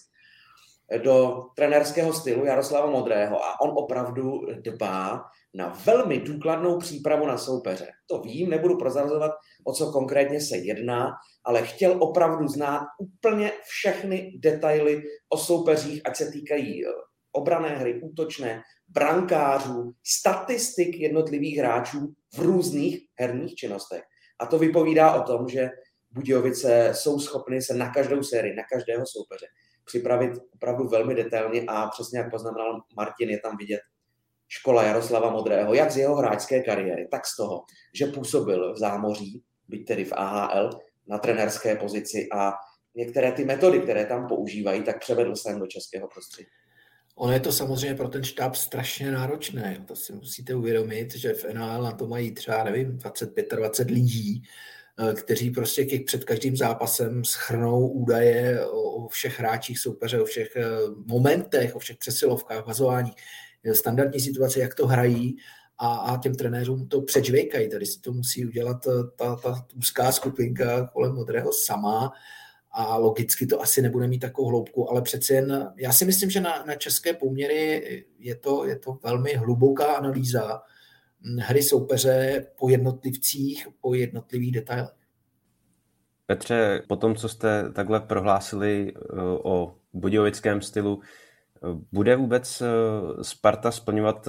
do trenerského stylu Jaroslava Modrého a on opravdu dbá na velmi důkladnou přípravu na soupeře. To vím, nebudu prozrazovat, o co konkrétně se jedná, ale chtěl opravdu znát úplně všechny detaily o soupeřích, ať se týkají eh, obrané hry, útočné, brankářů, statistik jednotlivých hráčů v různých herních činnostech. A to vypovídá o tom, že Budějovice jsou schopny se na každou sérii, na každého soupeře připravit opravdu velmi detailně a přesně jak poznamenal Martin, je tam vidět škola Jaroslava Modrého, jak z jeho hráčské kariéry, tak z toho, že působil v zámoří, byť tedy v AHL, na trenerské pozici a některé ty metody, které tam používají, tak převedl jsem do českého prostředí. Ono je to samozřejmě pro ten štáb strašně náročné. To si musíte uvědomit, že v NHL na to mají třeba, nevím, 25-20 lidí, kteří prostě před každým zápasem schrnou údaje o všech hráčích soupeře, o všech eh, momentech, o všech přesilovkách, vazování, eh, standardní situace, jak to hrají a, a těm trenérům to přečvejkají. Tady si to musí udělat ta, ta úzká skupinka kolem modrého sama a logicky to asi nebude mít takovou hloubku, ale přece jen, já si myslím, že na, na české poměry je to, je to velmi hluboká analýza hry soupeře po jednotlivcích, po jednotlivých detailech. Petře, po tom, co jste takhle prohlásili eh, o budějovickém stylu, eh, bude vůbec eh, Sparta splňovat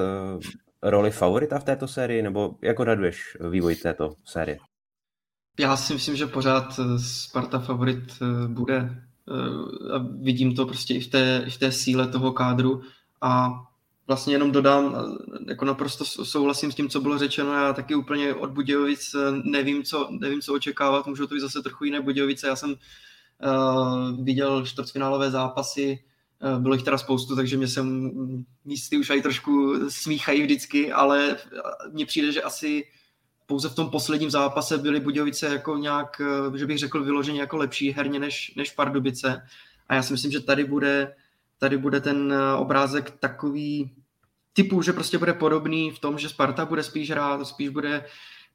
roli favorita v této sérii, nebo jak odhaduješ vývoj této série? Já si myslím, že pořád Sparta favorit bude. A vidím to prostě i v té, v té síle toho kádru a vlastně jenom dodám, jako naprosto souhlasím s tím, co bylo řečeno, já taky úplně od Budějovic nevím, co, nevím, co očekávat, můžou to být zase trochu jiné Budějovice, já jsem uh, viděl čtvrtfinálové zápasy, uh, bylo jich teda spoustu, takže mě se místy už aj trošku smíchají vždycky, ale mně přijde, že asi pouze v tom posledním zápase byly Budějovice jako nějak, že bych řekl vyloženě jako lepší herně než, než Pardubice. A já si myslím, že tady bude tady bude ten eh, obrázek takový typu, že prostě bude podobný v tom, že Sparta bude spíš hrát, spíš bude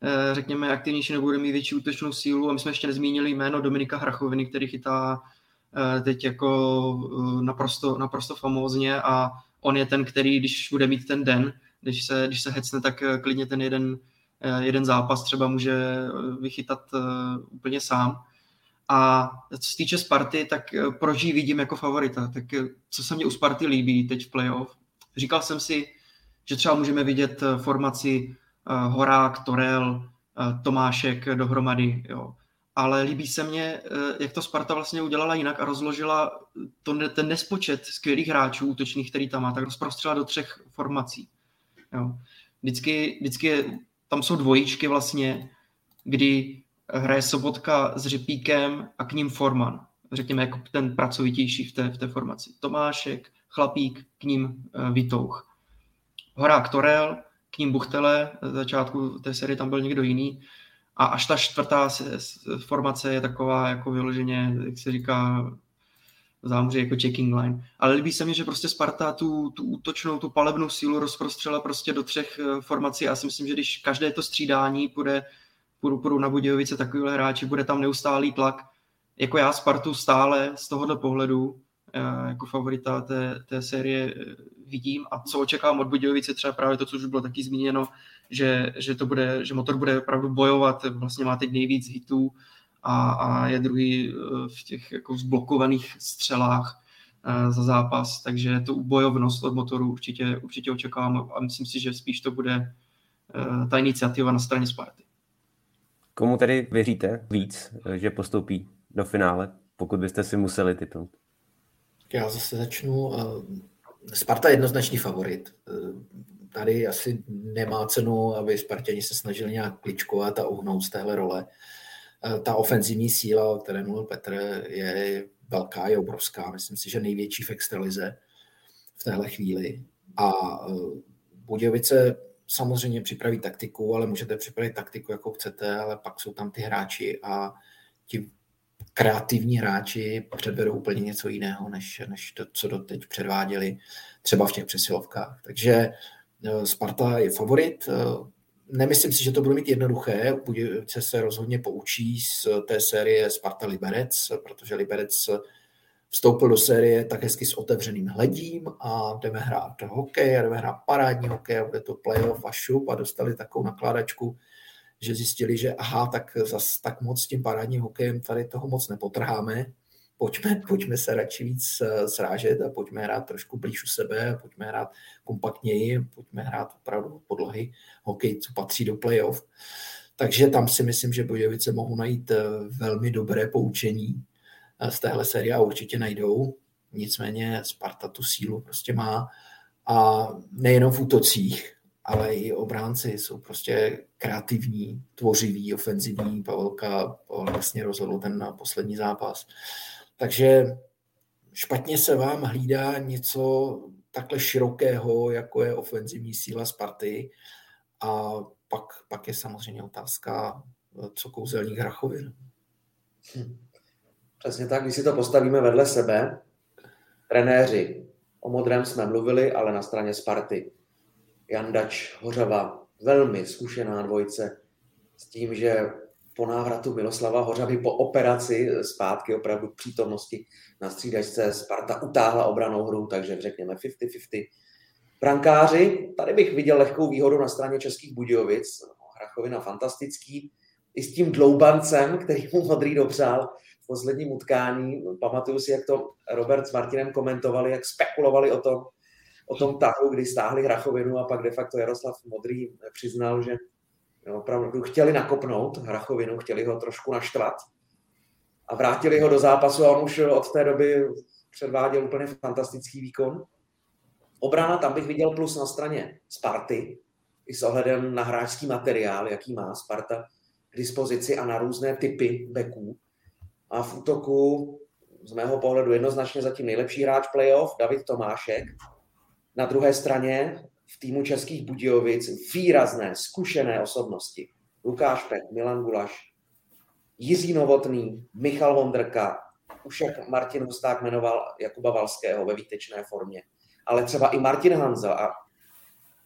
eh, řekněme aktivnější nebo bude mít větší útočnou sílu a my jsme ještě nezmínili jméno Dominika Hrachoviny, který chytá eh, teď jako naprosto, naprosto famózně a on je ten, který, když bude mít ten den, když se, když se hecne, tak klidně ten jeden, jeden zápas třeba může vychytat úplně sám. A co se týče Sparty, tak eh, proč vidím jako favorita? Tak eh, co se mě u Sparty líbí teď v playoff? Říkal jsem si, že třeba můžeme vidět eh, formaci Horák, Torel, Tomášek dohromady, jo. Ale líbí se mně, jak to Sparta vlastně udělala jinak a rozložila to, ten nespočet skvělých hráčů útočných, který tam má, tak rozprostřela do třech formací. Jo. Vždycky, vždycky je, tam jsou dvojičky vlastně, kdy hraje Sobotka s Řepíkem a k ním Forman. Řekněme, jako ten pracovitější v té, v té formaci. Tomášek, Chlapík, k ním uh, Vitouch. Horák Torel, k ním Buchtele, z začátku té série tam byl někdo jiný. A až ta čtvrtá formace je taková jako vyloženě, jak se říká, zámoří jako checking line. Ale líbí se mi, že prostě Sparta tu, tu útočnou, tu palebnou sílu rozprostřela prostě do třech eh, formací. Já si myslím, že když každé to střídání půjde půjdu, půjdu na Budějovice takovýhle hráči, bude tam neustálý tlak. Jako já Spartu stále z tohohle pohledu eh, jako favorita té, té série eh, vidím a co očekávám od Budějovice, třeba právě to, co už bylo taky zmíněno, že, že, to bude, že motor bude opravdu bojovat, vlastně má teď nejvíc hitů a, a je druhý eh, v těch jako zblokovaných střelách za zápas, takže tu bojovnost od motoru určitě, určitě očekávám a myslím si, že spíš to bude ta iniciativa na straně Sparty. Komu tedy věříte víc, že postoupí do finále, pokud byste si museli typnout? Já zase začnu. Sparta je jednoznačný favorit. Tady asi nemá cenu, aby Spartěni se snažili nějak kličkovat a uhnout z téhle role. Ta ofenzivní síla, o které mluvil Petr, je velká, je obrovská. Myslím si, že největší v extralize v téhle chvíli. A Budějovice samozřejmě připravit taktiku, ale můžete připravit taktiku, jako chcete, ale pak jsou tam ty hráči a ti kreativní hráči předvedou úplně něco jiného, než, než to, co doteď předváděli třeba v těch přesilovkách. Takže eh, Sparta je favorit. Eh, nemyslím si, že to bude mít jednoduché. Budějovice se rozhodně poučí z té série Sparta Liberec, protože Liberec vstoupil do série tak hezky s otevřeným hledím a jdeme hrát hokej a jdeme hrát parádní hokej a bude to playoff a šup a dostali takovou nakládačku, že zjistili, že aha, tak zas tak moc tím parádním hokejem tady toho moc nepotrháme, pojďme, pojďme se radši víc eh, srážet a pojďme hrát trošku blíž u sebe, pojďme hrát kompaktněji, pojďme hrát opravdu podlohy hokej, co patří do playoff. Takže tam si myslím, že Bojovice mohou najít eh, velmi dobré poučení z téhle série a určitě najdou. Nicméně Sparta tu sílu prostě má a nejenom v útocích, ale i obránci jsou prostě kreativní, tvořiví, ofenzivní. Pavelka vlastně rozhodl ten poslední zápas. Takže špatně se vám hlídá něco takhle širokého, jako je ofenzivní síla Sparty. A pak, pak je samozřejmě otázka, co kouzelník Hrachovin. Hm. Přesně tak, když si to postavíme vedle sebe, trenéři, o modrém jsme mluvili, ale na straně Sparty. Jandač, Hořava, velmi zkušená dvojce s tím, že po návratu Miloslava Hořavy po operaci zpátky opravdu přítomnosti na střídačce Sparta utáhla obranou hru, takže řekněme 50-50. Brankáři, tady bych viděl lehkou výhodu na straně Českých Budějovic. Hrachovina fantastický, i s tím dloubancem, který mu Modrý dopřál posledním utkání. Pamatuju si, jak to Robert s Martinem komentovali, jak spekulovali o tom, o tom tahu, kdy stáhli Hrachovinu a pak de facto Jaroslav Modrý přiznal, že opravdu chtěli nakopnout Hrachovinu, chtěli ho trošku naštvat a vrátili ho do zápasu a on už od té doby předváděl úplně fantastický výkon. Obrana, tam bych viděl plus na straně Sparty, i s ohledem na hráčský materiál, jaký má Sparta k dispozici a na různé typy beků. A v útoku z mého pohledu jednoznačně zatím nejlepší hráč playoff, David Tomášek. Na druhé straně v týmu Českých Budějovic výrazné, zkušené osobnosti. Lukáš Pek, Milan Gulaš, Jiří Novotný, Michal Vondrka, už jak Martin Husták jmenoval Jakuba Valského ve výtečné formě, ale třeba i Martin Hanzel. A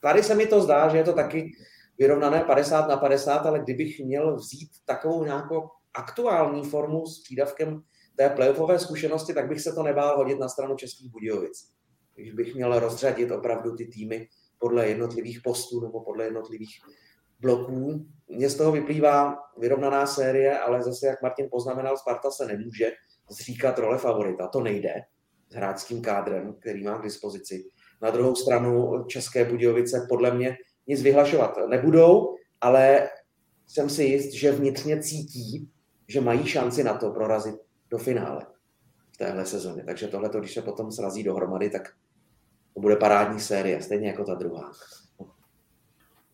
tady se mi to zdá, že je to taky vyrovnané 50 na 50, ale kdybych měl vzít takovou nějakou aktuální formu s přídavkem té playoffové zkušenosti, tak bych se to nebál hodit na stranu Českých Budějovic. Když bych měl rozřadit opravdu ty týmy podle jednotlivých postů nebo podle jednotlivých bloků. Mně z toho vyplývá vyrovnaná série, ale zase, jak Martin poznamenal, Sparta se nemůže zříkat role favorita. To nejde s hráčským kádrem, který má k dispozici. Na druhou stranu České Budějovice podle mě nic vyhlašovat nebudou, ale jsem si jist, že vnitřně cítí, že mají šanci na to prorazit do finále v téhle sezóně. Takže tohle, když se potom srazí dohromady, tak to bude parádní série, stejně jako ta druhá.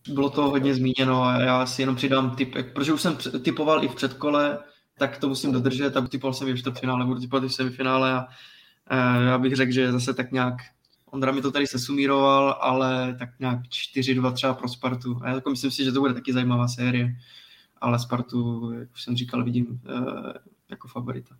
Bylo to hodně zmíněno a já si jenom přidám typ, protože už jsem typoval i v předkole, tak to musím dodržet a typoval jsem i v čtvrtfinále, budu typovat i v semifinále a já bych řekl, že zase tak nějak Ondra mi to tady sesumíroval, ale tak nějak 4-2 třeba pro Spartu. A já jako myslím si, že to bude taky zajímavá série, ale Spartu, jak už jsem říkal, vidím eh, jako favorita.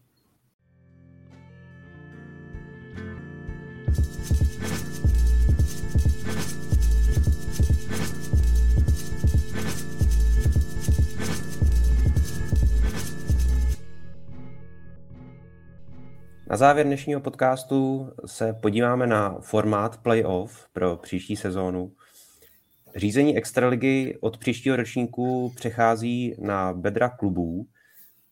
Na závěr dnešního podcastu se podíváme na formát playoff pro příští sezónu. Řízení extraligy od příštího ročníku přechází na bedra klubů.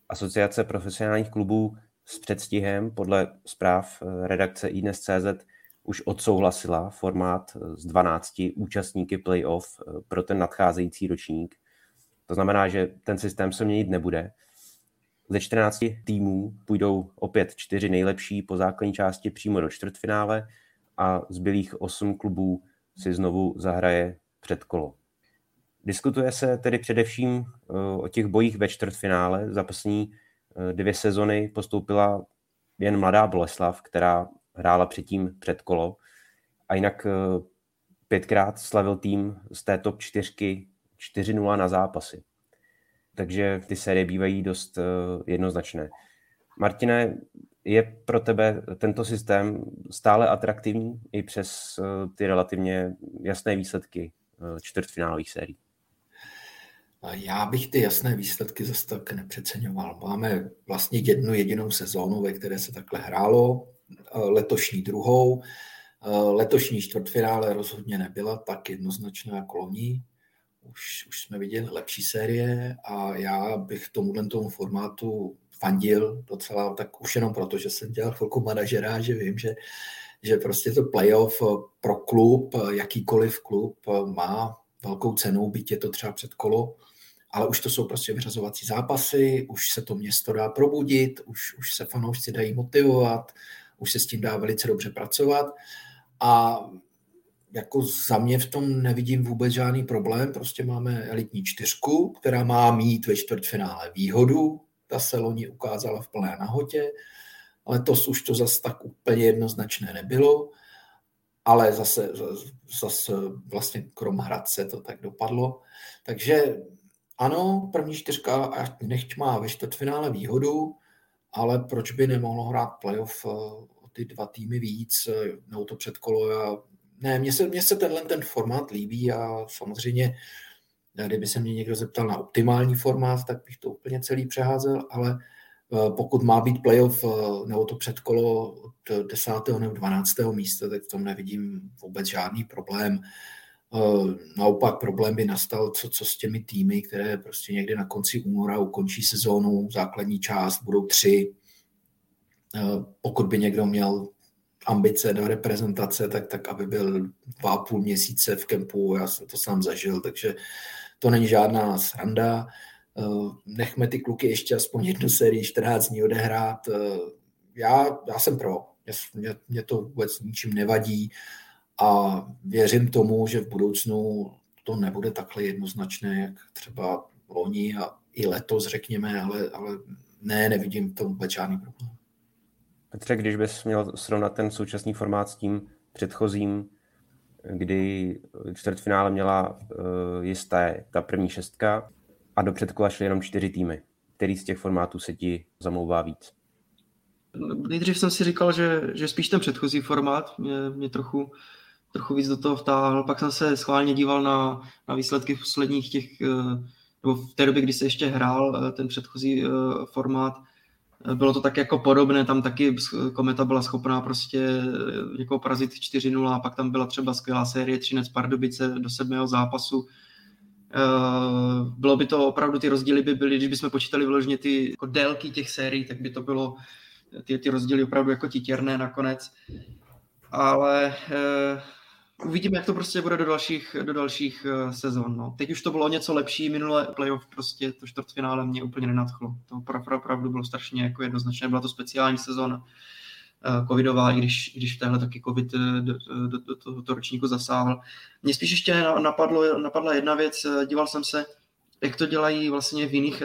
Asociace profesionálních klubů s předstihem podle zpráv redakce iDnes.cz už odsouhlasila formát z 12 účastníky playoff pro ten nadcházející ročník. To znamená, že ten systém se měnit nebude. Ze 14 týmů půjdou opět čtyři nejlepší po základní části přímo do čtvrtfinále a zbylých osm klubů si znovu zahraje předkolo. Diskutuje se tedy především eh, o těch bojích ve čtvrtfinále. Za poslední eh, dvě sezony postoupila jen mladá Boleslav, která hrála předtím předkolo. A jinak eh, pětkrát slavil tým z té top čtyřky 4-0 na zápasy takže ty série bývají dost jednoznačné. Martine, je pro tebe tento systém stále atraktivní i přes ty relativně jasné výsledky čtvrtfinálových sérií? Já bych ty jasné výsledky zase tak nepřeceňoval. Máme vlastně jednu jedinou sezónu, ve které se takhle hrálo, letošní druhou. Letošní čtvrtfinále rozhodně nebyla tak jednoznačná jako loni už, už jsme viděli lepší série a já bych tomuhle tomu formátu fandil docela, tak už jenom proto, že jsem dělal chvilku manažera, že vím, že, že prostě to playoff pro klub, jakýkoliv klub má velkou cenu, byť je to třeba před kolo, ale už to jsou prostě vyřazovací zápasy, už se to město dá probudit, už, už se fanoušci dají motivovat, už se s tím dá velice dobře pracovat a jako za mě v tom nevidím vůbec žádný problém. Prostě máme elitní čtyřku, která má mít ve čtvrtfinále výhodu. Ta se loni ukázala v plné nahotě. Letos už to zase tak úplně jednoznačné nebylo, ale zase, zase vlastně krom Hradce to tak dopadlo. Takže ano, první čtyřka nechť má ve čtvrtfinále výhodu, ale proč by nemohlo hrát playoff eh, o ty dva týmy víc, eh, nebo to předkolo, já ne, mně se, mně se tenhle ten formát líbí a samozřejmě, kdyby se mě někdo zeptal na optimální formát, tak bych to úplně celý přeházel, ale pokud má být playoff nebo to předkolo od 10. nebo 12. místa, tak v tom nevidím vůbec žádný problém. Naopak problém by nastal, co, co s těmi týmy, které prostě někdy na konci února ukončí sezónu, základní část, budou tři. Pokud by někdo měl ambice do reprezentace, tak, tak aby byl dva půl měsíce v kempu, já jsem to sám zažil, takže to není žádná sranda. Nechme ty kluky ještě aspoň jednu sérii 14 dní odehrát. Já, já jsem pro, mě, mě to vůbec ničím nevadí a věřím tomu, že v budoucnu to nebude takhle jednoznačné, jak třeba loni a i letos, řekněme, ale, ale ne, nevidím v tom vůbec žádný problém. Petře, když bys měl srovnat ten současný formát s tím předchozím, kdy čtvrtfinále měla uh, jisté ta první šestka a do předkola šly jenom čtyři týmy. Který z těch formátů se ti zamlouvá víc? Nejdřív jsem si říkal, že, že spíš ten předchozí formát mě, mě trochu, trochu víc do toho vtáhl. Pak jsem se schválně díval na, na výsledky v posledních těch, eh, nebo v té době, kdy se ještě hrál eh, ten předchozí formát, bylo to tak jako podobné, tam taky Kometa byla schopná prostě jako porazit 4-0 a pak tam byla třeba skvělá série Třinec Pardubice do sedmého zápasu. Eh, bylo by to opravdu, ty rozdíly by byly, když bychom počítali vyloženě ty jako délky těch sérií, tak by to bylo ty, ty rozdíly opravdu jako titěrné nakonec. Ale eh, uvidíme, jak to prostě bude do dalších, do dalších uh, sezon. No. Teď už to bylo něco lepší, minulé playoff prostě to čtvrtfinále mě úplně nenadchlo. To opravdu bylo strašně jako jednoznačné, byla to speciální sezóna uh, covidová, i když, když v téhle taky covid uh, do, do, do tohoto ročníku zasáhl. Mně spíš ještě napadlo, napadla jedna věc, díval jsem se, jak to dělají vlastně v jiných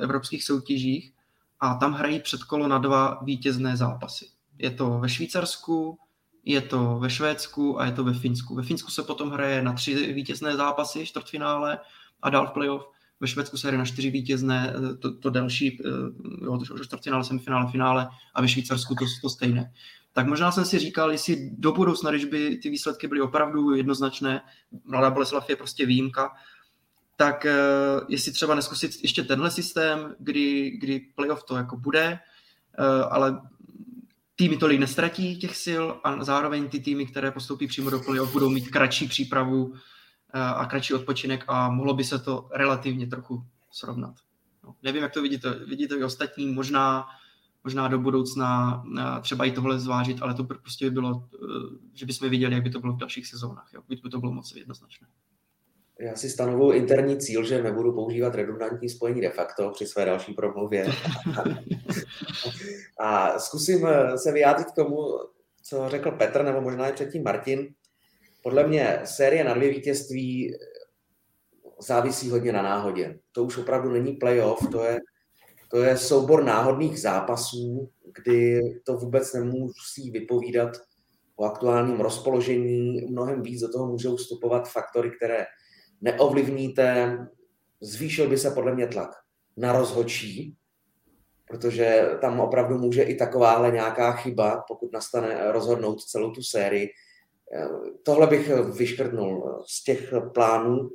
evropských soutěžích a tam hrají předkolo na dva vítězné zápasy. Je to ve Švýcarsku, je to ve Švédsku a je to ve Finsku. Ve Finsku se potom hraje na tři vítězné zápasy, čtvrtfinále a dál v playoff. Ve Švédsku se hraje na čtyři vítězné, eh, to, to delší, eh, jo, to čtvrtfinále, semifinále, finále a ve Švýcarsku to, to stejné. Tak možná jsem si říkal, jestli do budoucna, když by ty výsledky byly opravdu jednoznačné, Mladá Boleslav je prostě výjimka, tak uh, jestli třeba neskusit ještě tenhle systém, kdy, kdy playoff to jako bude, ale týmy tolik nestratí těch sil a zároveň ty týmy, které postoupí přímo do playoff, budou mít kratší přípravu eh, a kratší odpočinek a mohlo by se to relativně trochu srovnat. No, nevím, jak to vidíte, vidíte i ostatní, možná, možná do budoucna eh, třeba i tohle zvážit, ale to prostě by bylo, eh, že bychom viděli, jak by to bylo v dalších sezónách, jo, by to bylo moc jednoznačné já si stanovu interní cíl, že nebudu používat redundantní spojení de facto při své další promluvě. a zkusím eh, se vyjádřit k tomu, co řekl Petr, nebo možná i předtím Martin. Podle mě série na dvě vítězství závisí hodně na náhodě. To už opravdu není playoff, to je, to je soubor náhodných zápasů, kdy to vůbec nemusí vypovídat o aktuálním rozpoložení. Mnohem víc do toho můžou vstupovat faktory, které neovlivníte, zvýšil by se podle mě tlak na rozhodčí, protože tam opravdu může i takováhle nějaká chyba, pokud nastane rozhodnout celou tu sérii. Tohle bych vyškrtnul z těch plánů.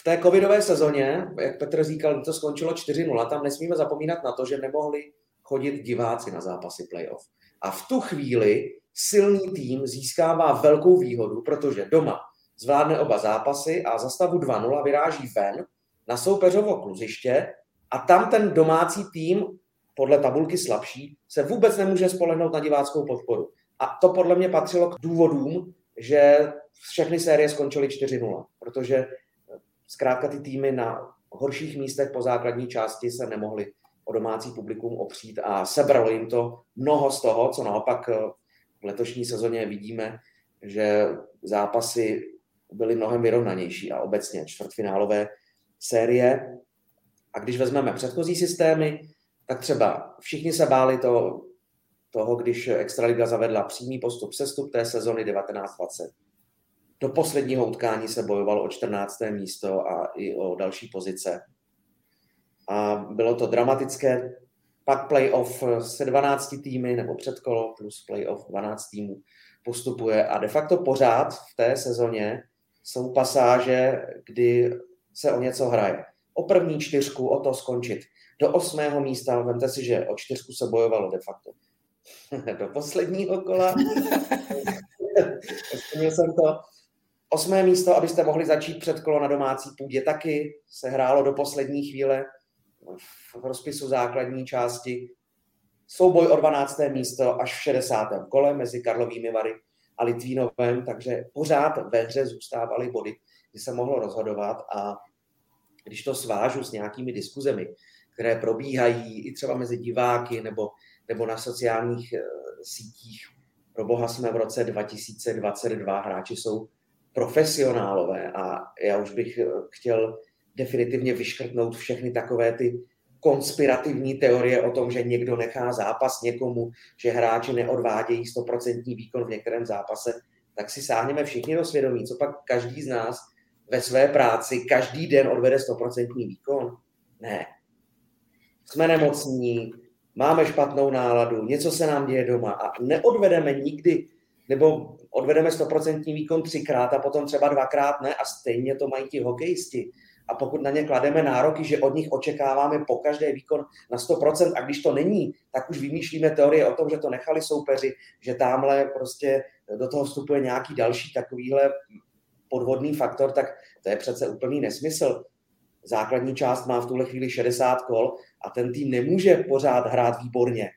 V té covidové sezóně, jak Petr říkal, to skončilo 4-0, tam nesmíme zapomínat na to, že nemohli chodit diváci na zápasy playoff. A v tu chvíli silný tým získává velkou výhodu, protože doma zvládne oba zápasy a za stavu 2-0 vyráží ven na soupeřovo kluziště a tam ten domácí tým, podle tabulky slabší, se vůbec nemůže spolehnout na diváckou podporu. A to podle mě patřilo k důvodům, že všechny série skončily 4-0, protože zkrátka ty týmy na horších místech po základní části se nemohly o domácí publikum opřít a sebralo jim to mnoho z toho, co naopak v letošní sezóně vidíme, že zápasy byly mnohem vyrovnanější a obecně čtvrtfinálové série. A když vezmeme předchozí systémy, tak třeba všichni se báli to, toho, když Extraliga zavedla přímý postup sestup té sezony 1920. Do posledního utkání se bojovalo o 14. místo a i o další pozice. A bylo to dramatické. Pak playoff se 12 týmy, nebo předkolo plus playoff 12 týmů postupuje a de facto pořád v té sezóně jsou pasáže, kdy se o něco hraje. o první čtyřku, o to skončit. Do osmého místa, vemte si, že o čtyřku se bojovalo de facto. Do posledního kola. Splnil jsem to. Osmé místo, abyste mohli začít před kolo na domácí půdě taky, se hrálo do poslední chvíle v rozpisu základní části. Souboj o 12. místo až v 60. kole mezi Karlovými Vary a Litvínovem, takže pořád ve hře zůstávaly body, kdy se mohlo rozhodovat a když to svážu s nějakými diskuzemi, které probíhají i třeba mezi diváky nebo, nebo na sociálních uh, sítích, pro boha jsme v roce 2022, hráči jsou profesionálové a já už bych eh, chtěl definitivně vyškrtnout všechny takové ty konspirativní teorie o tom, že někdo nechá zápas někomu, že hráči neodvádějí 100% výkon v některém zápase, tak si sáhneme všichni do svědomí, co pak každý z nás ve své práci každý den odvede 100% výkon? Ne. Jsme nemocní, máme špatnou náladu, něco se nám děje doma a neodvedeme nikdy, nebo odvedeme 100% výkon třikrát a potom třeba dvakrát ne a stejně to mají ti hokejisti a pokud na ně klademe nároky, že od nich očekáváme po každé výkon na 100% a když to není, tak už vymýšlíme teorie o tom, že to nechali soupeři, že tamhle prostě do toho vstupuje nějaký další takovýhle podvodný faktor, tak to je přece úplný nesmysl. Základní část má v tuhle chvíli 60 kol a ten tým nemůže pořád hrát výborně.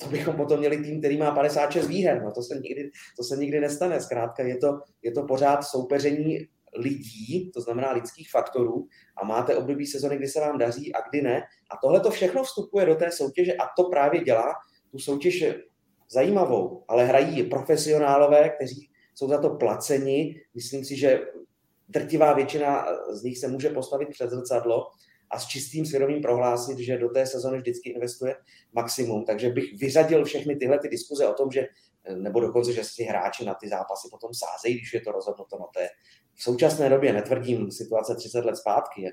To bychom potom měli tým, který má 56 výher. No to se nikdy, to se nikdy nestane. Zkrátka je to, je to pořád soupeření lidí, to znamená lidských faktorů, a máte období sezony, kdy se vám daří a kdy ne. A tohle to všechno vstupuje do té soutěže a to právě dělá tu soutěž zajímavou. Ale hrají profesionálové, kteří jsou za to placeni. Myslím si, že drtivá většina z nich se může postavit před zrcadlo a s čistým svědomím prohlásit, že do té sezony vždycky investuje maximum. Takže bych vyřadil všechny tyhle ty diskuze o tom, že nebo dokonce, že si hráči na ty zápasy potom sázejí, když je to rozhodnuto. No to je v současné době, netvrdím situace 30 let zpátky, je,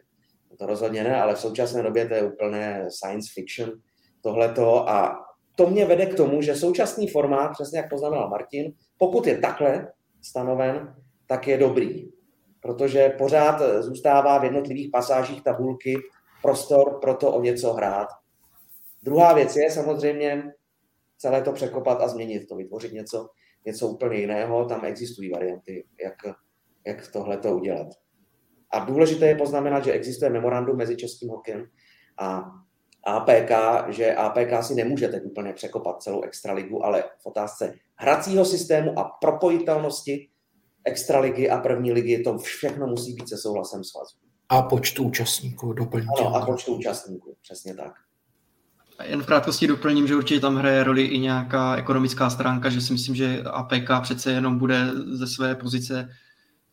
to rozhodně ne, ale v současné době to je úplné science fiction tohleto a to mě vede k tomu, že současný formát, přesně jak poznamenal Martin, pokud je takhle stanoven, tak je dobrý, protože pořád zůstává v jednotlivých pasážích tabulky prostor pro to o něco hrát. Druhá věc je samozřejmě celé to překopat a změnit to, vytvořit něco, něco úplně jiného. Tam existují varianty, jak, jak tohle to udělat. A důležité je poznamenat, že existuje memorandum mezi Českým hokejem a APK, že APK si nemůže teď úplně překopat celou extraligu, ale v otázce hracího systému a propojitelnosti extraligy a první ligy, to všechno musí být se souhlasem svazu. A počtu účastníků doplňte. Ano, a počtu účastníků, přesně tak. Jen v krátkosti doplním, že určitě tam hraje roli i nějaká ekonomická stránka, že si myslím, že APK přece jenom bude ze své pozice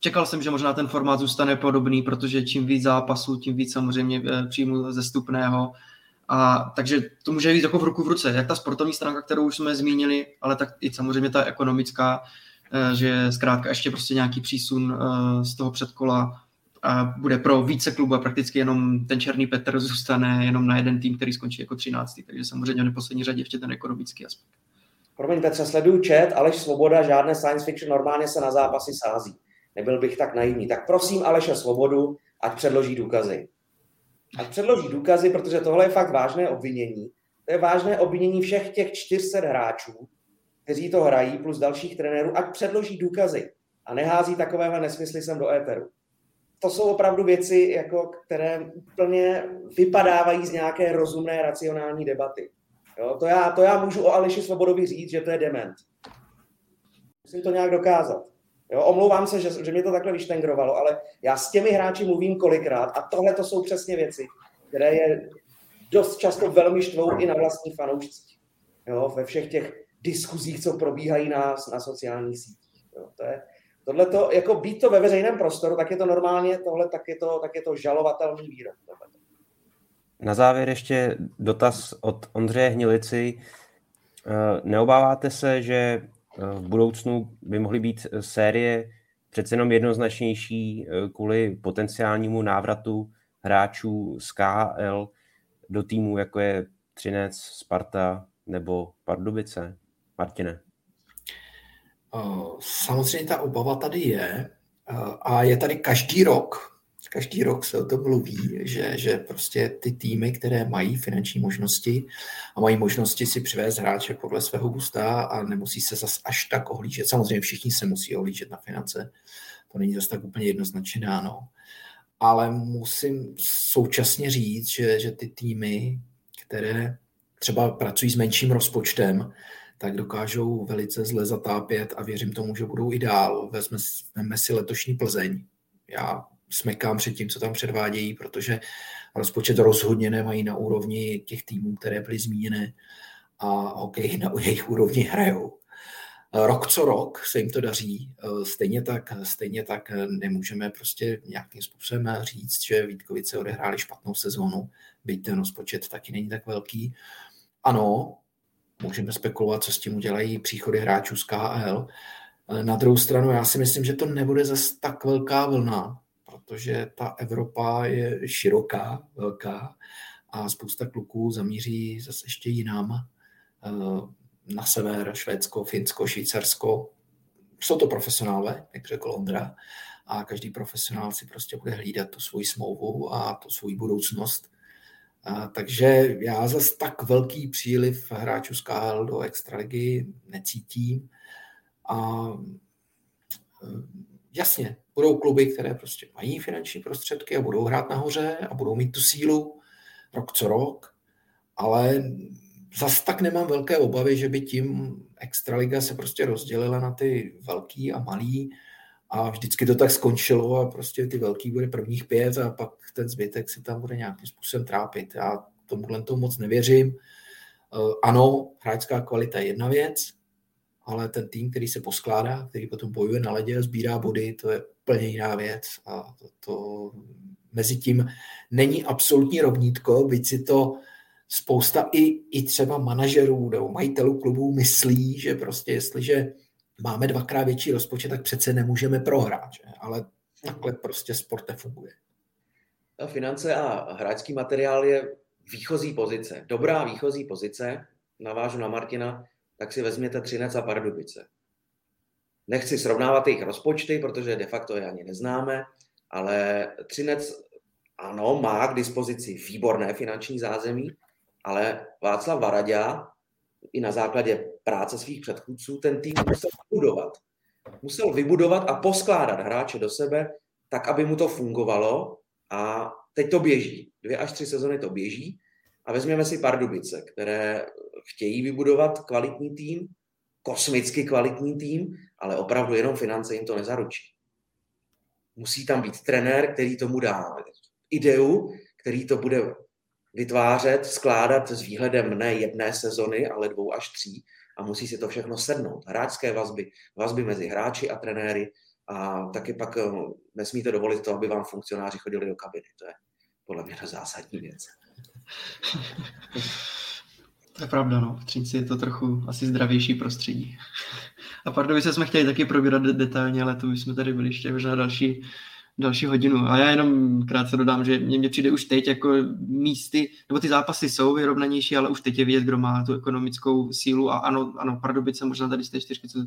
Čekal jsem, že možná ten formát zůstane podobný, protože čím víc zápasů, tím víc samozřejmě eh, příjmu ze stupného. A, takže to může být jako v ruku v ruce, jak ta sportovní stránka, kterou už jsme zmínili, ale tak i samozřejmě ta ekonomická, že zkrátka ještě prostě nějaký přísun eh, z toho předkola a bude pro více klubů a prakticky jenom ten Černý Petr zůstane jenom na jeden tým, který skončí jako 13. Takže samozřejmě v neposlední řadě ještě ten ekonomický aspekt. Promiň Petře, sleduju chat, Aleš Svoboda, žádné science fiction, normálně se na zápasy sází. Nebyl bych tak naivní. Tak prosím Aleše Svobodu, ať předloží důkazy. Ať předloží důkazy, protože tohle je fakt vážné obvinění. To je vážné obvinění všech těch 400 hráčů, kteří to hrají, plus dalších trenérů, ať předloží důkazy a nehází takovéhle nesmysly sem do éteru to jsou opravdu věci, jako, které úplně vypadávají z nějaké rozumné, racionální debaty. Jo, to, já, to já můžu o Aleši Svobodovi říct, že to je dement. Musím to nějak dokázat. Jo, omlouvám se, že, že mě to takhle vyštengrovalo, ale já s těmi hráči mluvím kolikrát a tohle to jsou přesně věci, které je dost často velmi štvou i na vlastní fanoušcích. Jo, ve všech těch diskuzích, co probíhají na, na sociálních sítích. Jo, to je, Tohle to, jako být to ve veřejném prostoru, tak je to normálně, tohle tak je to, tak je to žalovatelný výrok. Na závěr ještě dotaz od Ondřeje Hnilici. Eh, neobáváte se, že eh, v budoucnu by mohly být série přece jenom jednoznačnější eh, kvůli potenciálnímu návratu hráčů z KL do týmu, jako je Třinec, Sparta nebo Pardubice? Martine. Samozřejmě ta obava tady je a je tady každý rok každý rok se o tom mluví, že, že prostě ty týmy, které mají finanční možnosti a mají možnosti si přivést hráče podle svého gusta a nemusí se zas až tak ohlížet. Samozřejmě všichni se musí ohlížet na finance, to není zase tak úplně jednoznačně dáno. Ale musím současně říct, že, že ty týmy, které třeba pracují s menším rozpočtem, tak dokážou velice zle zatápět a věřím tomu, že budou i dál. Vezme, vezme si letošní Plzeň. Já smekám před tím, co tam předvádějí, protože rozpočet rozhodně nemají na úrovni těch týmů, které byly zmíněné a hokej na jejich úrovni hrajou. Rok co rok se jim to daří, stejně tak, stejně tak nemůžeme prostě nějakým způsobem říct, že Vítkovice odehráli špatnou sezónu, byť ten rozpočet taky není tak velký. Ano, můžeme spekulovat, co s tím udělají příchody hráčů z KL. Na druhou stranu já si myslím, že to nebude zase tak velká vlna, protože ta Evropa je široká, velká a spousta kluků zamíří zase ještě jinam eh, na sever, Švédsko, Finsko, Švýcarsko. Jsou to profesionálové, jak řekl Ondra, a každý profesionál si prostě bude hlídat tu svoji smlouvu a tu svoji budoucnost. A, takže já zase tak velký příliv hráčů z KL do extraligy necítím. A eh, jasně, budou kluby, které prostě mají finanční prostředky a budou hrát nahoře a budou mít tu sílu rok co rok, ale zas tak nemám velké obavy, že by tím Extraliga se prostě rozdělila na ty velký a malý a vždycky to tak skončilo a prostě ty velký bude prvních pět a pak ten zbytek se tam bude nějakým způsobem trápit. Já tomuhle tomu moc nevěřím. Eh, ano, hráčská kvalita je jedna věc, ale ten tým, který se poskládá, který potom bojuje na ledě a sbírá body, to je úplně jiná věc. A to, to mezi tím není absolutní rovnítko, byť si to spousta i, i třeba manažerů nebo majitelů klubů myslí, že prostě jestliže máme dvakrát větší rozpočet, tak přece nemůžeme prohrát. Že? Ale takhle prostě sport nefunguje. A finance a hráčský materiál je výchozí pozice. Dobrá výchozí pozice, navážu na Martina, tak si vezměte Třinec a Pardubice. Nechci srovnávat jejich rozpočty, protože de facto je ani neznáme, ale Třinec ano, má k dispozici výborné finanční zázemí, ale Václav Varadě i na základě práce svých předchůdců ten tým musel vybudovat. Musel vybudovat a poskládat hráče do sebe tak, aby mu to fungovalo a teď to běží. Dvě až tři sezony to běží a vezměme si Pardubice, které chtějí vybudovat kvalitní tým, kosmicky kvalitní tým, ale opravdu jenom finance jim to nezaručí. Musí tam být trenér, který tomu dá ideu, který to bude vytvářet, skládat s výhledem ne jedné sezony, ale dvou až tří a musí si to všechno sednout. Hráčské vazby, vazby mezi hráči a trenéry a taky pak eh, nesmíte dovolit to, aby vám funkcionáři chodili do kabiny. To je podle mě zásadní věc. To je pravda, no. V Třinci je to trochu asi zdravější prostředí. A Pardubice jsme chtěli taky probírat detailně, ale to už jsme tady byli ještě možná další, další hodinu. A já jenom krátce dodám, že mně, přijde už teď jako místy, nebo ty zápasy jsou vyrovnanější, ale už teď je vidět, kdo má tu ekonomickou sílu. A ano, ano Pardubice, možná tady z té čtyřky, co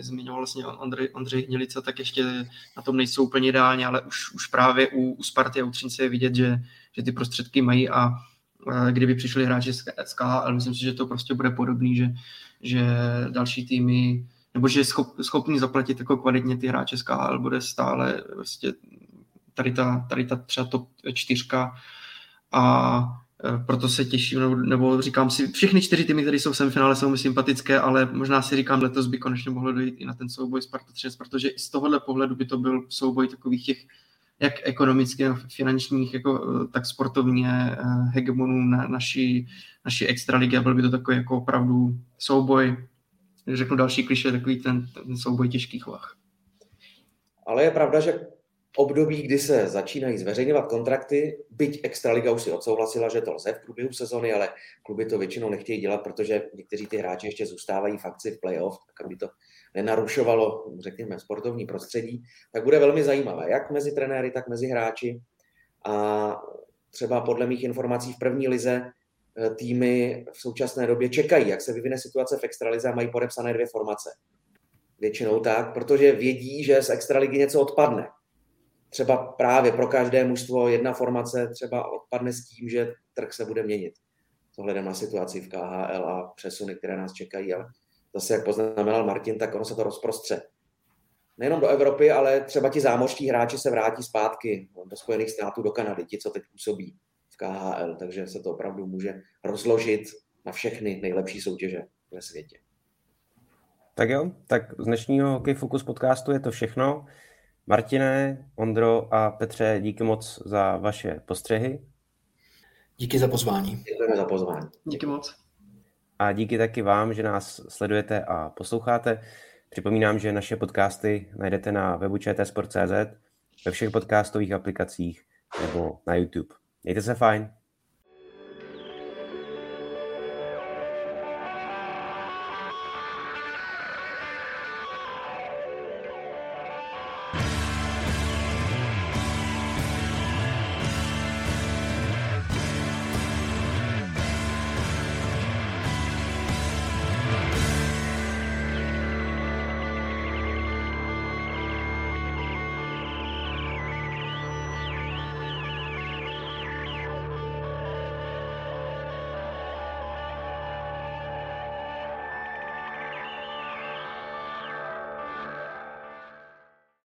zmiňoval vlastně Ondřej, Ondřej Hnilica, tak ještě na tom nejsou úplně ideálně, ale už, už právě u, u Sparty a u Třince je vidět, že, že ty prostředky mají a kdyby přišli hráči z KHL, myslím si, že to prostě bude podobný, že, že další týmy, nebo že je schop, schopný zaplatit jako kvalitně ty hráče z KHL, bude stále prostě tady ta, tady ta třeba top čtyřka. A e, proto se těším, nebo, nebo říkám si, všechny čtyři týmy, které jsou v semifinále, jsou mi sympatické, ale možná si říkám, letos by konečně mohlo dojít i na ten souboj Sparta 3, protože z tohohle pohledu by to byl souboj takových těch jak ekonomicky, finančních, jako, eh, tak sportovně eh, hegemonů na naší, naší extraligy a byl by to takový jako opravdu souboj, řeknu další kliše, takový ten, ten souboj těžkých vah. Ale je pravda, že období, kdy se začínají zveřejňovat kontrakty, byť Extraliga už si odsouhlasila, že to lze v průběhu sezony, ale kluby to většinou nechtějí dělat, protože někteří ty hráči ještě zůstávají v akci v playoff, tak aby to nenarušovalo, řekněme, sportovní prostředí, tak bude velmi zajímavé, jak mezi trenéry, tak mezi hráči. A třeba podle mých informací v první lize týmy v současné době čekají, jak se vyvine situace v extralize a mají podepsané dvě formace. Většinou tak, protože vědí, že z extraligy něco odpadne. třeba právě pro každé mužstvo jedna formace třeba odpadne s tím, že trh se bude měnit. S ohledem na situaci v KHL a přesuny, které nás čekají, ale zase, jak poznamenal Martin, tak ono se to rozprostře. Nejenom do Evropy, ale třeba ti zámořští hráči se vrátí zpátky do Spojených států, do Kanady, ti, co teď působí v KHL, takže se to opravdu může rozložit na všechny nejlepší soutěže ve světě. Tak jo, tak z dnešního Hokej Focus podcastu je to všechno. Martine, Ondro a Petře, díky moc za vaše postřehy. Díky za pozvání. Děkujeme za pozvání. Díky moc. A díky taky vám, že nás sledujete a posloucháte. Připomínám, že naše podcasty najdete na webu čtsport.cz, ve všech podcastových aplikacích nebo na YouTube. Mějte se fajn.